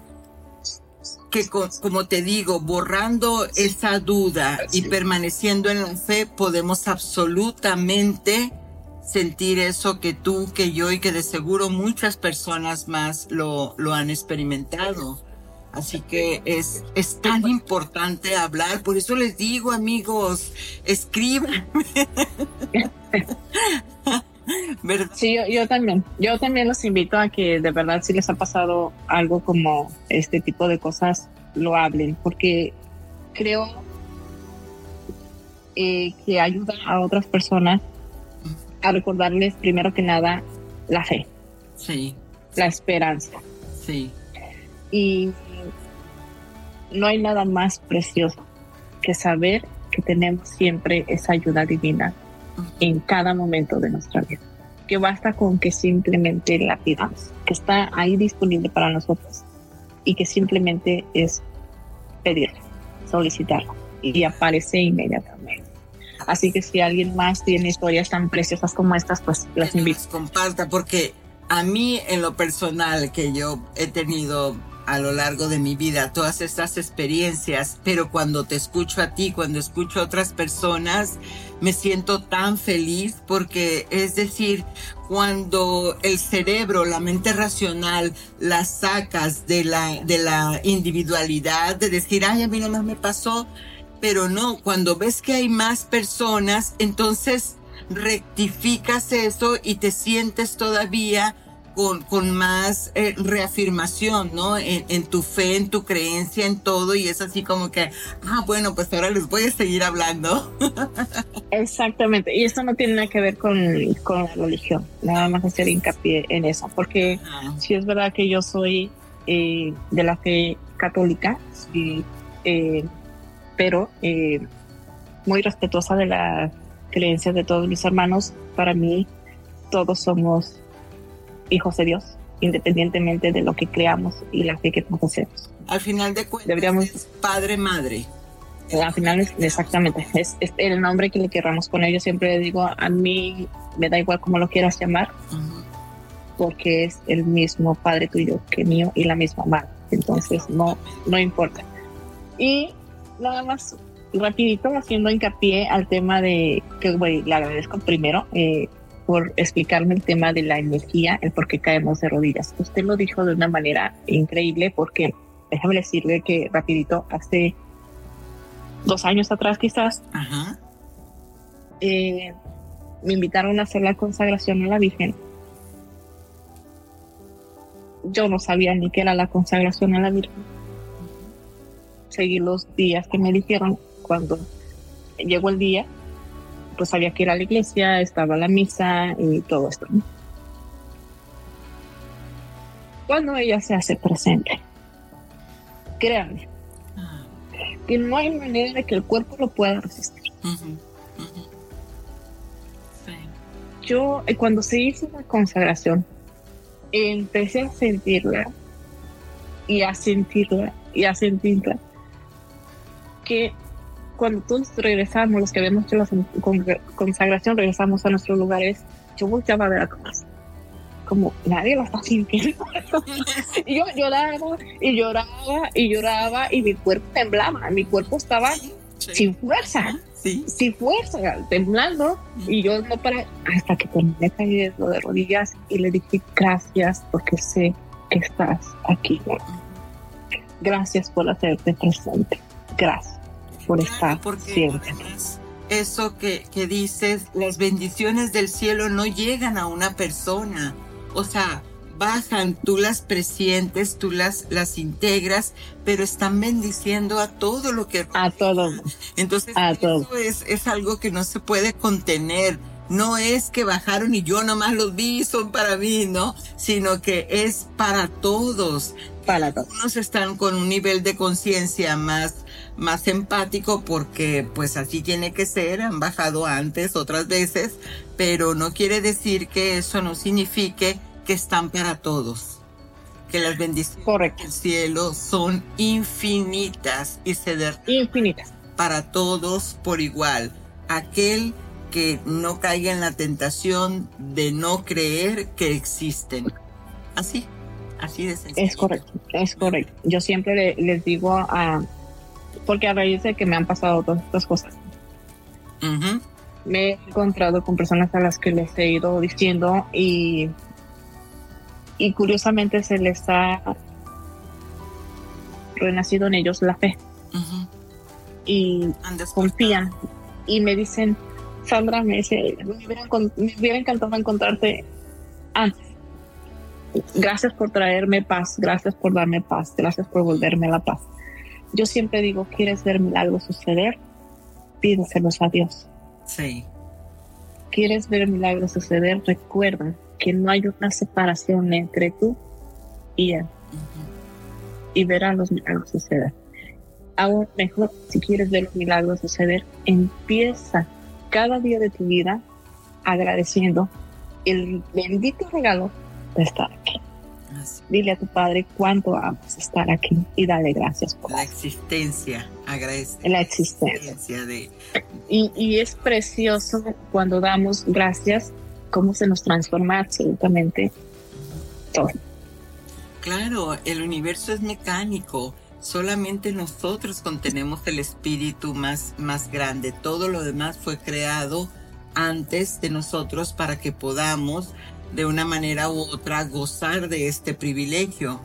S3: que, como te digo, borrando esa duda y permaneciendo en la fe, podemos absolutamente sentir eso que tú, que yo y que de seguro muchas personas más lo, lo han experimentado. Así que es, es tan importante hablar, por eso les digo amigos, escriban.
S2: sí, yo, yo, también, yo también los invito a que de verdad si les ha pasado algo como este tipo de cosas, lo hablen, porque creo eh, que ayuda a otras personas a recordarles primero que nada la fe.
S3: Sí.
S2: La esperanza.
S3: Sí.
S2: Y no hay nada más precioso que saber que tenemos siempre esa ayuda divina en cada momento de nuestra vida. Que basta con que simplemente la pidamos, que está ahí disponible para nosotros y que simplemente es pedirle. solicitarlo y aparece inmediatamente. Así que si alguien más tiene historias tan preciosas como estas, pues las invito.
S3: Comparta, porque a mí en lo personal que yo he tenido a lo largo de mi vida todas estas experiencias, pero cuando te escucho a ti, cuando escucho a otras personas, me siento tan feliz porque es decir, cuando el cerebro, la mente racional, la sacas de la, de la individualidad, de decir, ay, a mí nomás me pasó, pero no, cuando ves que hay más personas, entonces rectificas eso y te sientes todavía con, con más eh, reafirmación, ¿no? En, tu fe, en tu creencia, en todo, y es así como que, ah, bueno, pues ahora les voy a seguir hablando.
S2: Exactamente, y esto no tiene nada que ver con, con la religión, nada más hacer hincapié en eso, porque si es verdad que yo soy eh, de la fe católica, sí, eh, pero muy respetuosa de las creencias de todos mis hermanos, para mí todos somos hijos de Dios, independientemente de lo que creamos y la fe que profesemos.
S3: Al final de cuentas, Deberíamos, es padre, madre.
S2: Al final, es, exactamente, es, el nombre que le querramos poner. Yo siempre digo, a mí me da igual cómo lo quieras llamar, porque es el mismo padre tuyo que mío y la misma madre. Entonces, no, no importa. Y nada más, rapidito, haciendo hincapié al tema de que le agradezco primero. Eh, por explicarme el tema de la energía, el por qué caemos de rodillas. Usted lo dijo de una manera increíble porque déjame decirle que rapidito, hace dos años atrás quizás, eh, me invitaron a hacer la consagración a la Virgen. Yo no sabía ni qué era la consagración a la Virgen. Seguí los días que me dijeron cuando llegó el día pues sabía que ir a la iglesia, estaba la misa y todo esto. Cuando ella se hace presente, créanme, que no hay manera de que el cuerpo lo pueda resistir. Yo, eh, cuando se hizo la consagración, empecé a sentirla y a sentirla y a sentirla que cuando todos regresamos, los que vemos que la consagración, regresamos a nuestros lugares, yo volteaba a ver a todas. Como nadie lo está sintiendo. y yo lloraba y lloraba y lloraba y mi cuerpo temblaba. Mi cuerpo estaba sin fuerza. sin fuerza, temblando, y yo no para hasta que terminé cayendo de rodillas y le dije gracias porque sé que estás aquí. Gracias por hacerte presente. Gracias por estar siempre.
S3: Eso que, que dices, las bendiciones del cielo no llegan a una persona. O sea, bajan, tú las presientes, tú las, las integras, pero están bendiciendo a todo lo que...
S2: A todo.
S3: Entonces, eso Es, es algo que no se puede contener. No es que bajaron y yo nomás los vi, son para mí, ¿no? Sino que es para todos.
S2: Para todos.
S3: Unos están con un nivel de conciencia más más empático porque pues así tiene que ser, han bajado antes otras veces, pero no quiere decir que eso no signifique que están para todos, que las bendiciones del cielo son infinitas y se
S2: infinitas
S3: para todos por igual. Aquel que no caiga en la tentación de no creer que existen. Así, así de sencillo.
S2: Es correcto, es correcto. Yo siempre les digo a, porque a raíz de que me han pasado todas estas cosas, me he encontrado con personas a las que les he ido diciendo y, y curiosamente se les ha renacido en ellos la fe. Y confían y me dicen, Sandra, me, dice, me, hubiera, me hubiera encantado encontrarte antes. Gracias por traerme paz, gracias por darme paz, gracias por volverme la paz. Yo siempre digo, ¿quieres ver milagros suceder? Pídeselos a Dios.
S3: Sí.
S2: ¿Quieres ver milagros suceder? Recuerda que no hay una separación entre tú y Él. Y verás los milagros suceder. Aún mejor, si quieres ver los milagros suceder, empieza cada día de tu vida agradeciendo el bendito regalo de estar aquí. Dile a tu padre cuánto amas estar aquí y dale gracias por
S3: la existencia.
S2: en la existencia. De... Y, y es precioso cuando damos gracias, cómo se nos transforma absolutamente todo.
S3: Claro, el universo es mecánico. Solamente nosotros contenemos el espíritu más, más grande. Todo lo demás fue creado antes de nosotros para que podamos de una manera u otra gozar de este privilegio.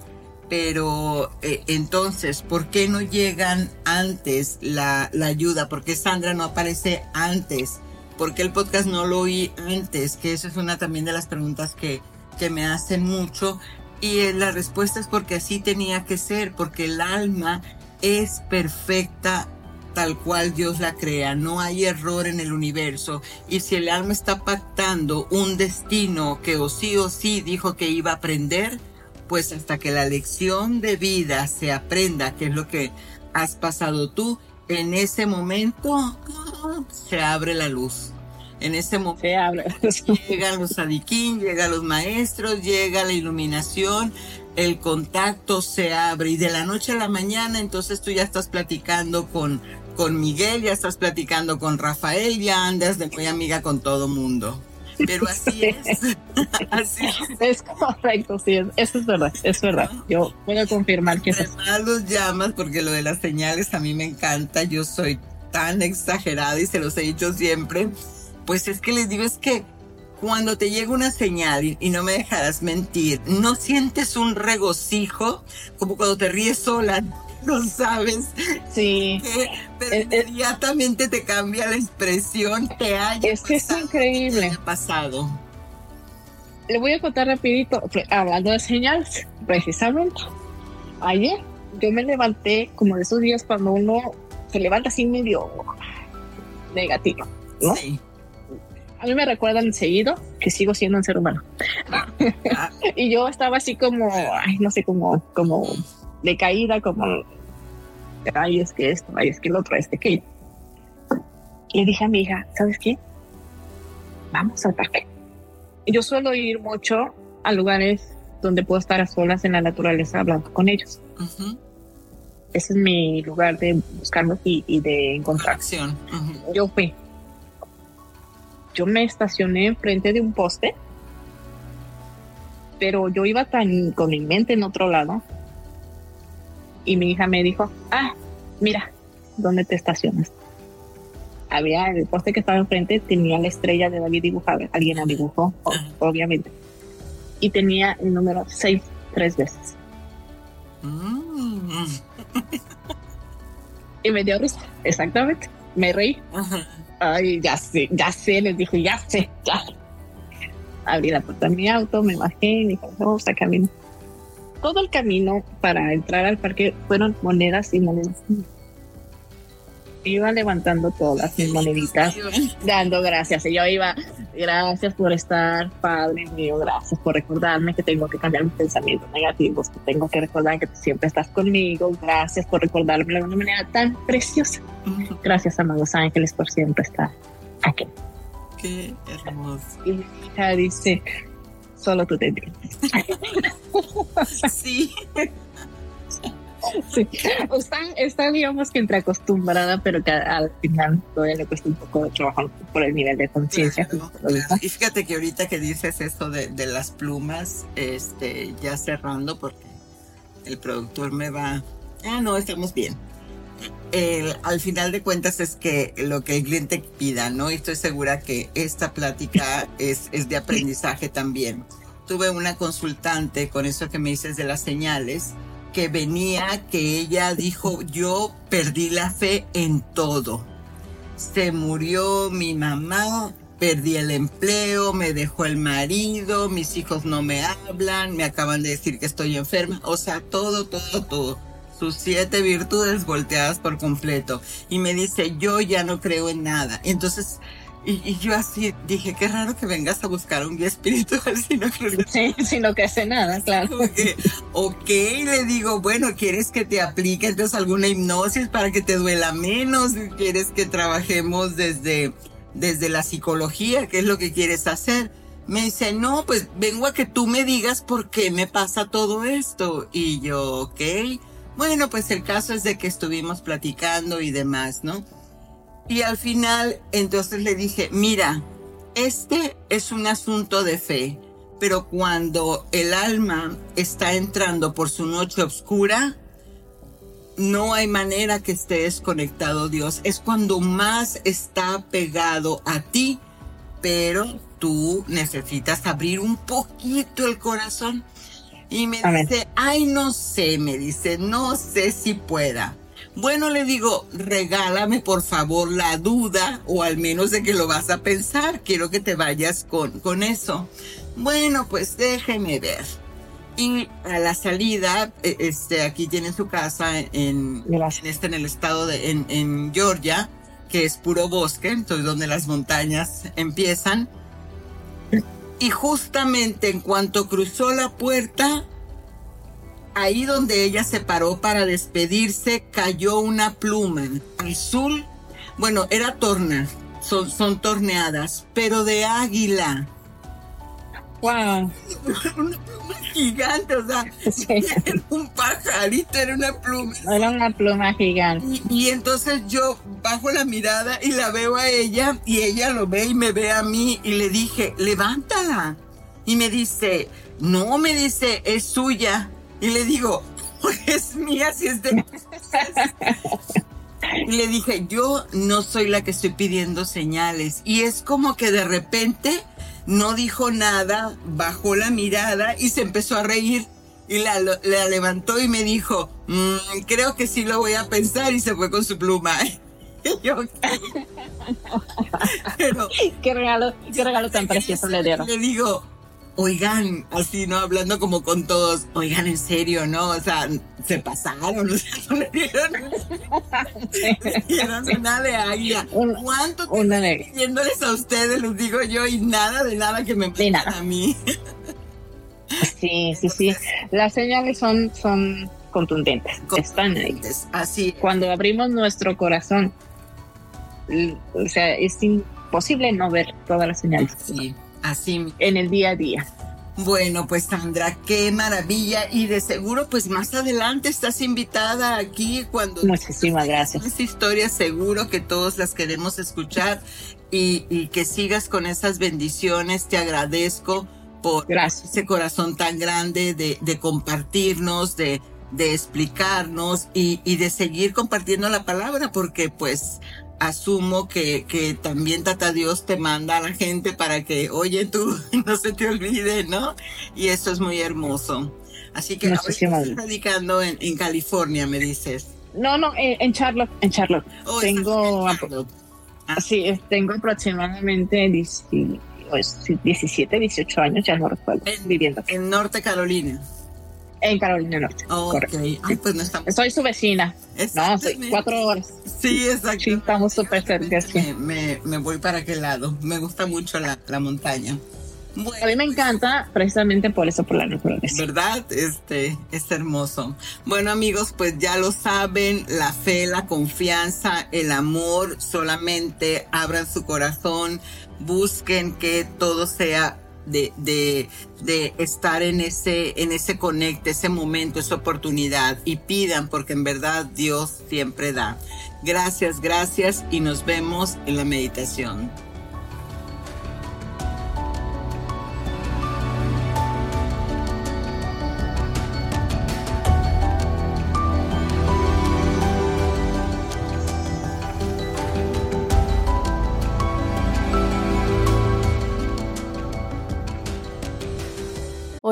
S3: Pero eh, entonces, ¿por qué no llegan antes la, la ayuda? ¿Por qué Sandra no aparece antes? ¿Por qué el podcast no lo oí antes? Que eso es una también de las preguntas que, que me hacen mucho. Y eh, la respuesta es porque así tenía que ser, porque el alma es perfecta tal cual Dios la crea, no hay error en el universo. Y si el alma está pactando un destino que o sí o sí dijo que iba a aprender, pues hasta que la lección de vida se aprenda, que es lo que has pasado tú, en ese momento se abre la luz. En ese momento llegan los adiquín, llegan los maestros, llega la iluminación, el contacto se abre y de la noche a la mañana entonces tú ya estás platicando con con Miguel, ya estás platicando con Rafael, ya andas de muy amiga con todo mundo. Pero así es.
S2: así es. correcto, sí, eso es verdad, es verdad. Yo puedo confirmar que es
S3: Además los llamas porque lo de las señales a mí me encanta. Yo soy tan exagerada y se los he dicho siempre. Pues es que les digo, es que cuando te llega una señal y, y, no me dejarás mentir, no sientes un regocijo como cuando te ríes sola no sabes.
S2: Sí.
S3: pero eh, eh, inmediatamente te cambia la expresión, te haya
S2: Es que es increíble.
S3: pasado.
S2: Le voy a contar rapidito, hablando de señales, precisamente. Ayer yo me levanté como de esos días cuando uno se levanta así medio negativo, ¿no? Sí. A mí me recuerdan seguido que sigo siendo un ser humano. Ah. y yo estaba así como, ay, no sé, como, como decaída, como ay, es que esto, ay, es que lo otro, este que. Le dije a mi hija, ¿sabes qué? Vamos al parque. Yo suelo ir mucho a lugares donde puedo estar a solas en la naturaleza hablando con ellos. Ese es mi lugar de buscarlos y, de encontrar.
S3: Acción.
S2: Yo fui. Yo me estacioné enfrente de un poste, pero yo iba tan con mi mente en otro lado y mi hija me dijo, ah, mira, ¿dónde te estacionas? Había el poste que estaba enfrente, tenía la estrella de David dibujada, alguien la dibujó, obviamente, y tenía el número 6 tres veces. Mm. y me dio risa, exactamente, me reí. Ay, ya sé, ya sé, les dijo, ya sé, ya. Abrí la puerta de mi auto, me bajé y dije, vamos a caminar todo el camino para entrar al parque fueron monedas y monedas. Iba levantando todas mis moneditas, dando gracias. Y yo iba, gracias por estar, Padre mío, gracias por recordarme que tengo que cambiar mis pensamientos negativos, que tengo que recordar que siempre estás conmigo, gracias por recordarme de una manera tan preciosa. Gracias, amados ángeles, por siempre estar aquí.
S3: Qué hermoso.
S2: Y mi hija dice, solo tú te entiendes.
S3: sí.
S2: Sí. Está, digamos que entre acostumbrada, pero que al final todavía le cuesta un poco de trabajo por el nivel de conciencia.
S3: Y fíjate que ahorita que dices esto de, de, las plumas, este, ya cerrando, porque el productor me va. Ah, no, estamos bien. Al final de cuentas es que lo que el cliente pida, ¿no? Y estoy segura que esta plática es, es de aprendizaje también tuve una consultante con eso que me dices de las señales, que venía que ella dijo, yo perdí la fe en todo. Se murió mi mamá, perdí el empleo, me dejó el marido, mis hijos no me hablan, me acaban de decir que estoy enferma, o sea, todo, todo, todo. Sus siete virtudes volteadas por completo. Y me dice, yo ya no creo en nada. Entonces, y, yo así dije, qué raro que vengas a buscar un guía espiritual si no
S2: sí, si no que hace nada, claro.
S3: ok, le digo, bueno, ¿quieres que te aplique entonces alguna hipnosis para que te duela menos? ¿Quieres que trabajemos desde, desde la psicología? ¿Qué es lo que quieres hacer? Me dice, no, pues vengo a que tú me digas por qué me pasa todo esto. Y yo, ok, Bueno, pues el caso es de que estuvimos platicando y demás, ¿no? Y al final, entonces le dije, mira, este es un asunto de fe, pero cuando el alma está entrando por su noche oscura, no hay manera que esté desconectado Dios. Es cuando más está pegado a ti, pero tú necesitas abrir un poquito el corazón. Y me dice, ay, no sé, me dice, no sé si pueda. Bueno, le digo, regálame por favor la duda o al menos de que lo vas a pensar. Quiero que te vayas con, con eso. Bueno, pues déjeme ver. Y a la salida, e, este, aquí tienen su casa en, en, este, en el estado de, en, en Georgia, que es puro bosque, entonces donde las montañas empiezan. Y justamente en cuanto cruzó la puerta, ahí donde ella se paró para despedirse, cayó una pluma azul. Bueno, era torna, son, son torneadas, pero de águila.
S2: Wow.
S3: Una pluma gigante, o sea, era un pajarito, era una pluma.
S2: Era una pluma gigante.
S3: Y, entonces yo bajo la mirada y la veo a ella y ella lo ve y me ve a mí y le dije, levántala. Y me dice, no, me dice, es suya. Y le digo, pues es mía si es de... y le dije, yo no soy la que estoy pidiendo señales. Y es como que de repente no dijo nada, bajó la mirada y se empezó a reír. Y la, levantó y me dijo, mm, creo que sí lo voy a pensar y se fue con su pluma. yo,
S2: pero, qué regalo, qué regalo tan precioso le dieron.
S3: Le digo, oigan, así, ¿no? Hablando como con todos, oigan, en serio, ¿no? O sea, se pasaron, o sea, no le dieron, le dieron nada de águila. ¿Cuánto tiempo pidiéndoles a ustedes, les digo yo, y nada de nada que me pidan a mí?
S2: sí, sí, sí. Las señales son, son contundentes, están ahí.
S3: Así.
S2: Cuando abrimos nuestro corazón, o sea, es imposible no ver todas las señales.
S3: Sí. Así.
S2: En el día a día.
S3: Bueno, pues Sandra, qué maravilla. Y de seguro, pues más adelante estás invitada aquí cuando...
S2: Muchísimas gracias.
S3: Esta historia seguro que todos las queremos escuchar y, que sigas con esas bendiciones. Te agradezco por ese corazón tan grande de, de compartirnos, de, de explicarnos y, y de seguir compartiendo la palabra, porque pues asumo que, que también Tata Dios te manda a la gente para que, oye, tú no se te olvide, ¿no? Y eso es muy hermoso. Así que estás radicando en, en, California, me dices.
S2: No, no, en, Charlotte, en Charlotte. Oh, tengo, ah. sí, tengo aproximadamente 17, 18 pues, años, ya no recuerdo, viviendo.
S3: En Norte Carolina.
S2: En Carolina Norte.
S3: Ay, pues no estamos.
S2: Soy su vecina. No, soy cuatro horas.
S3: Sí, exacto.
S2: Sí, estamos súper cerca.
S3: Me, me, voy para aquel lado. Me gusta mucho la, la montaña.
S2: a mí me encanta precisamente por eso, por la naturaleza.
S3: ¿Verdad? Este, es hermoso. Bueno, amigos, pues ya lo saben, la fe, la confianza, el amor, solamente abran su corazón, busquen que todo sea de, de, de, estar en ese, en ese conecte, ese momento, esa oportunidad y pidan porque en verdad Dios siempre da. Gracias, gracias y nos vemos en la meditación.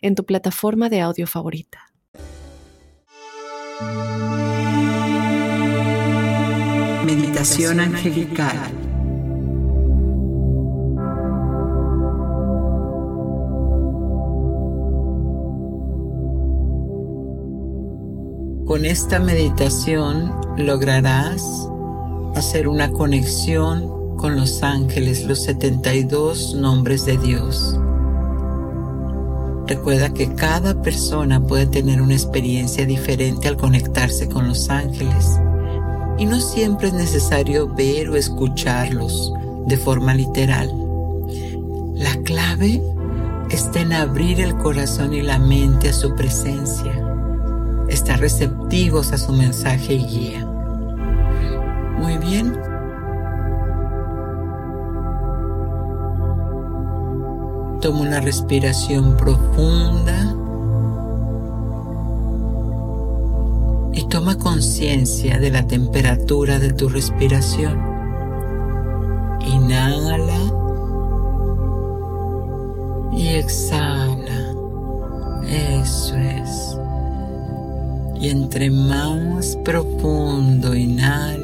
S1: en tu plataforma de audio favorita.
S3: Meditación angelical. Con esta meditación lograrás hacer una conexión con los ángeles, los 72 nombres de Dios. Recuerda que cada persona puede tener una experiencia diferente al conectarse con los ángeles y no siempre es necesario ver o escucharlos de forma literal. La clave está en abrir el corazón y la mente a su presencia, estar receptivos a su mensaje y guía. Muy bien. Toma una respiración profunda y toma conciencia de la temperatura de tu respiración. Inhala y exhala. Eso es. Y entre más profundo inhales,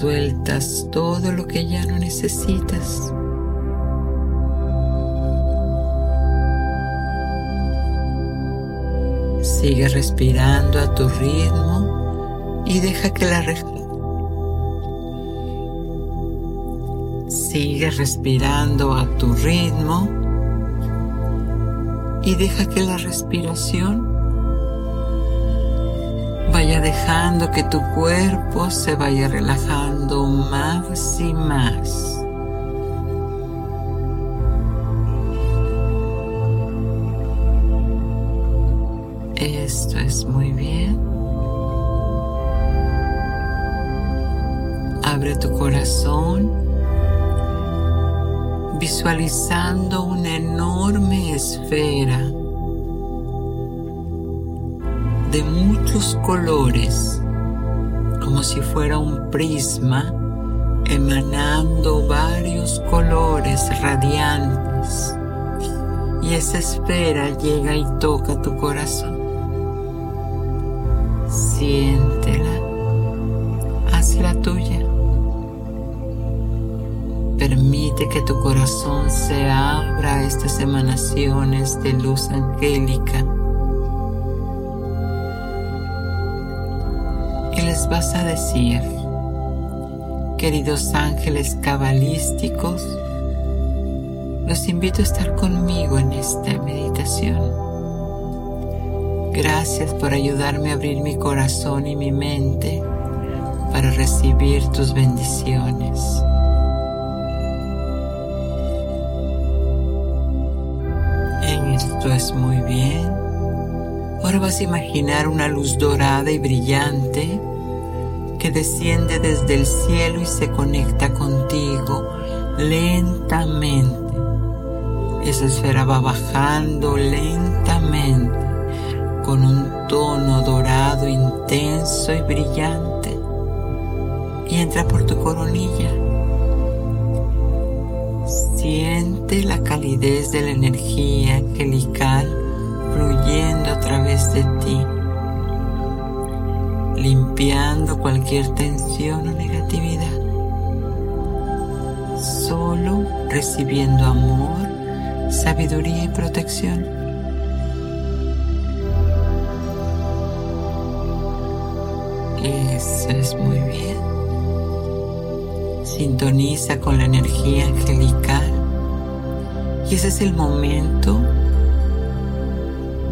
S3: Sueltas todo lo que ya no necesitas. Sigue respirando a tu ritmo y deja que la Sigue respirando a tu ritmo y deja que la respiración dejando que tu cuerpo se vaya relajando más y más. Esto es muy bien. Abre tu corazón visualizando una enorme esfera de muchos colores, como si fuera un prisma emanando varios colores radiantes. Y esa esfera llega y toca tu corazón. Siéntela, hazla tuya. Permite que tu corazón se abra a estas emanaciones de luz angélica. Les vas a decir, queridos ángeles cabalísticos, los invito a estar conmigo en esta meditación. Gracias por ayudarme a abrir mi corazón y mi mente para recibir tus bendiciones. En esto es muy bien. Ahora vas a imaginar una luz dorada y brillante que desciende desde el cielo y se conecta contigo lentamente. Esa esfera va bajando lentamente con un tono dorado intenso y brillante y entra por tu coronilla. Siente la calidez de la energía angelical fluyendo a través de ti, limpiando cualquier tensión o negatividad, solo recibiendo amor, sabiduría y protección. Eso es muy bien. Sintoniza con la energía angelical. Y ese es el momento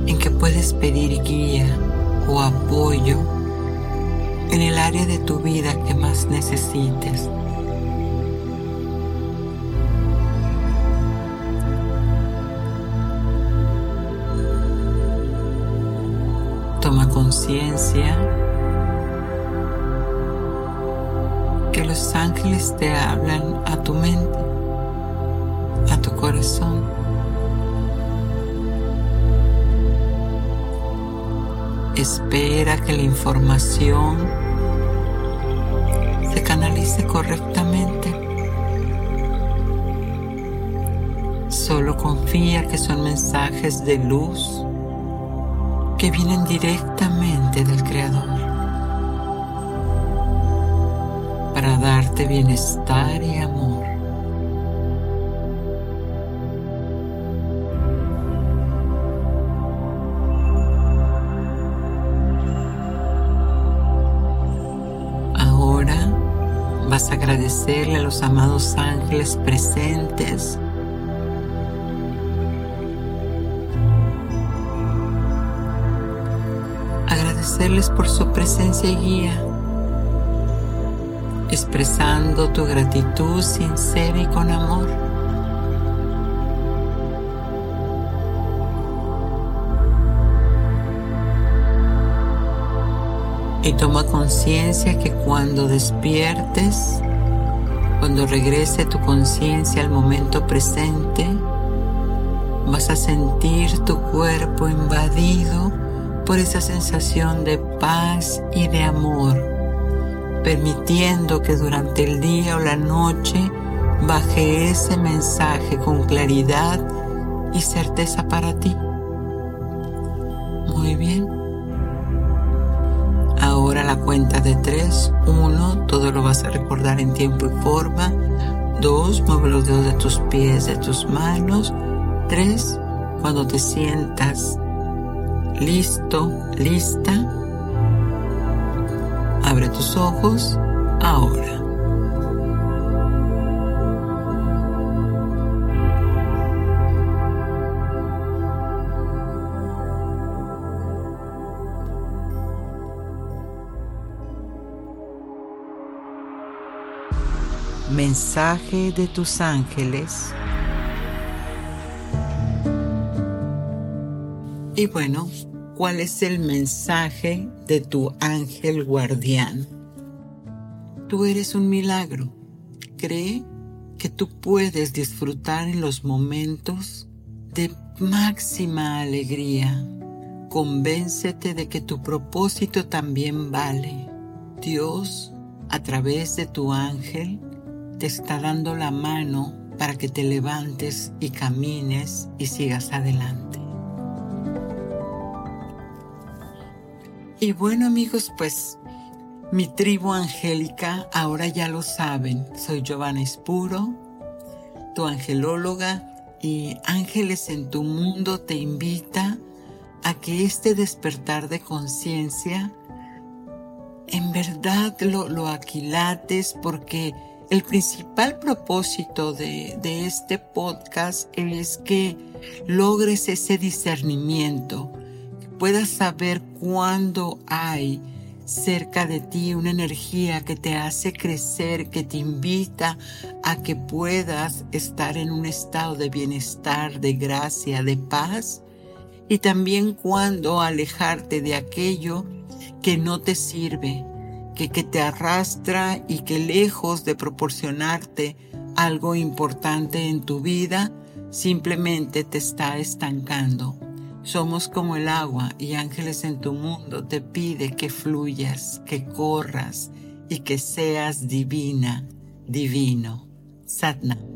S3: en que puedes pedir guía o apoyo en el área de tu vida que más necesites. Toma conciencia que los ángeles te hablan a tu mente, a tu corazón. Espera que la información correctamente. Solo confía que son mensajes de luz que vienen directamente del Creador. para darte bienestar y a los amados ángeles presentes. Agradecerles por su presencia y guía, expresando tu gratitud sincera y con amor. Y toma conciencia que cuando despiertes, cuando regrese tu conciencia al momento presente, vas a sentir tu cuerpo invadido por esa sensación de paz y de amor, permitiendo que durante el día o la noche baje ese mensaje con claridad y certeza para ti. 1. Todo lo vas a recordar en tiempo y forma. 2. Mueve los dedos de tus pies, de tus manos. 3. Cuando te sientas listo, lista, abre tus ojos ahora. Mensaje de tus ángeles. Y bueno, ¿cuál es el mensaje de tu ángel guardián? Tú eres un milagro. Cree que tú puedes disfrutar en los momentos de máxima alegría. Convéncete de que tu propósito también vale. Dios, a través de tu ángel, te está dando la mano para que te levantes y camines y sigas adelante. Y bueno amigos, pues mi tribu angélica, ahora ya lo saben, soy Giovanna Espuro, tu angelóloga y Ángeles en tu mundo te invita a que este despertar de conciencia en verdad lo, lo aquilates porque el principal propósito de, este podcast es que logres ese discernimiento, que puedas saber cuándo hay cerca de ti una energía que te hace crecer, que te invita a que puedas estar en un estado de bienestar, de gracia, de paz, y también cuándo alejarte de aquello que no te sirve, que, te arrastra y que lejos de proporcionarte algo importante en tu vida, simplemente te está estancando. Somos como el agua y ángeles en tu mundo te pide que fluyas, que corras y que seas divina, divino. Satna.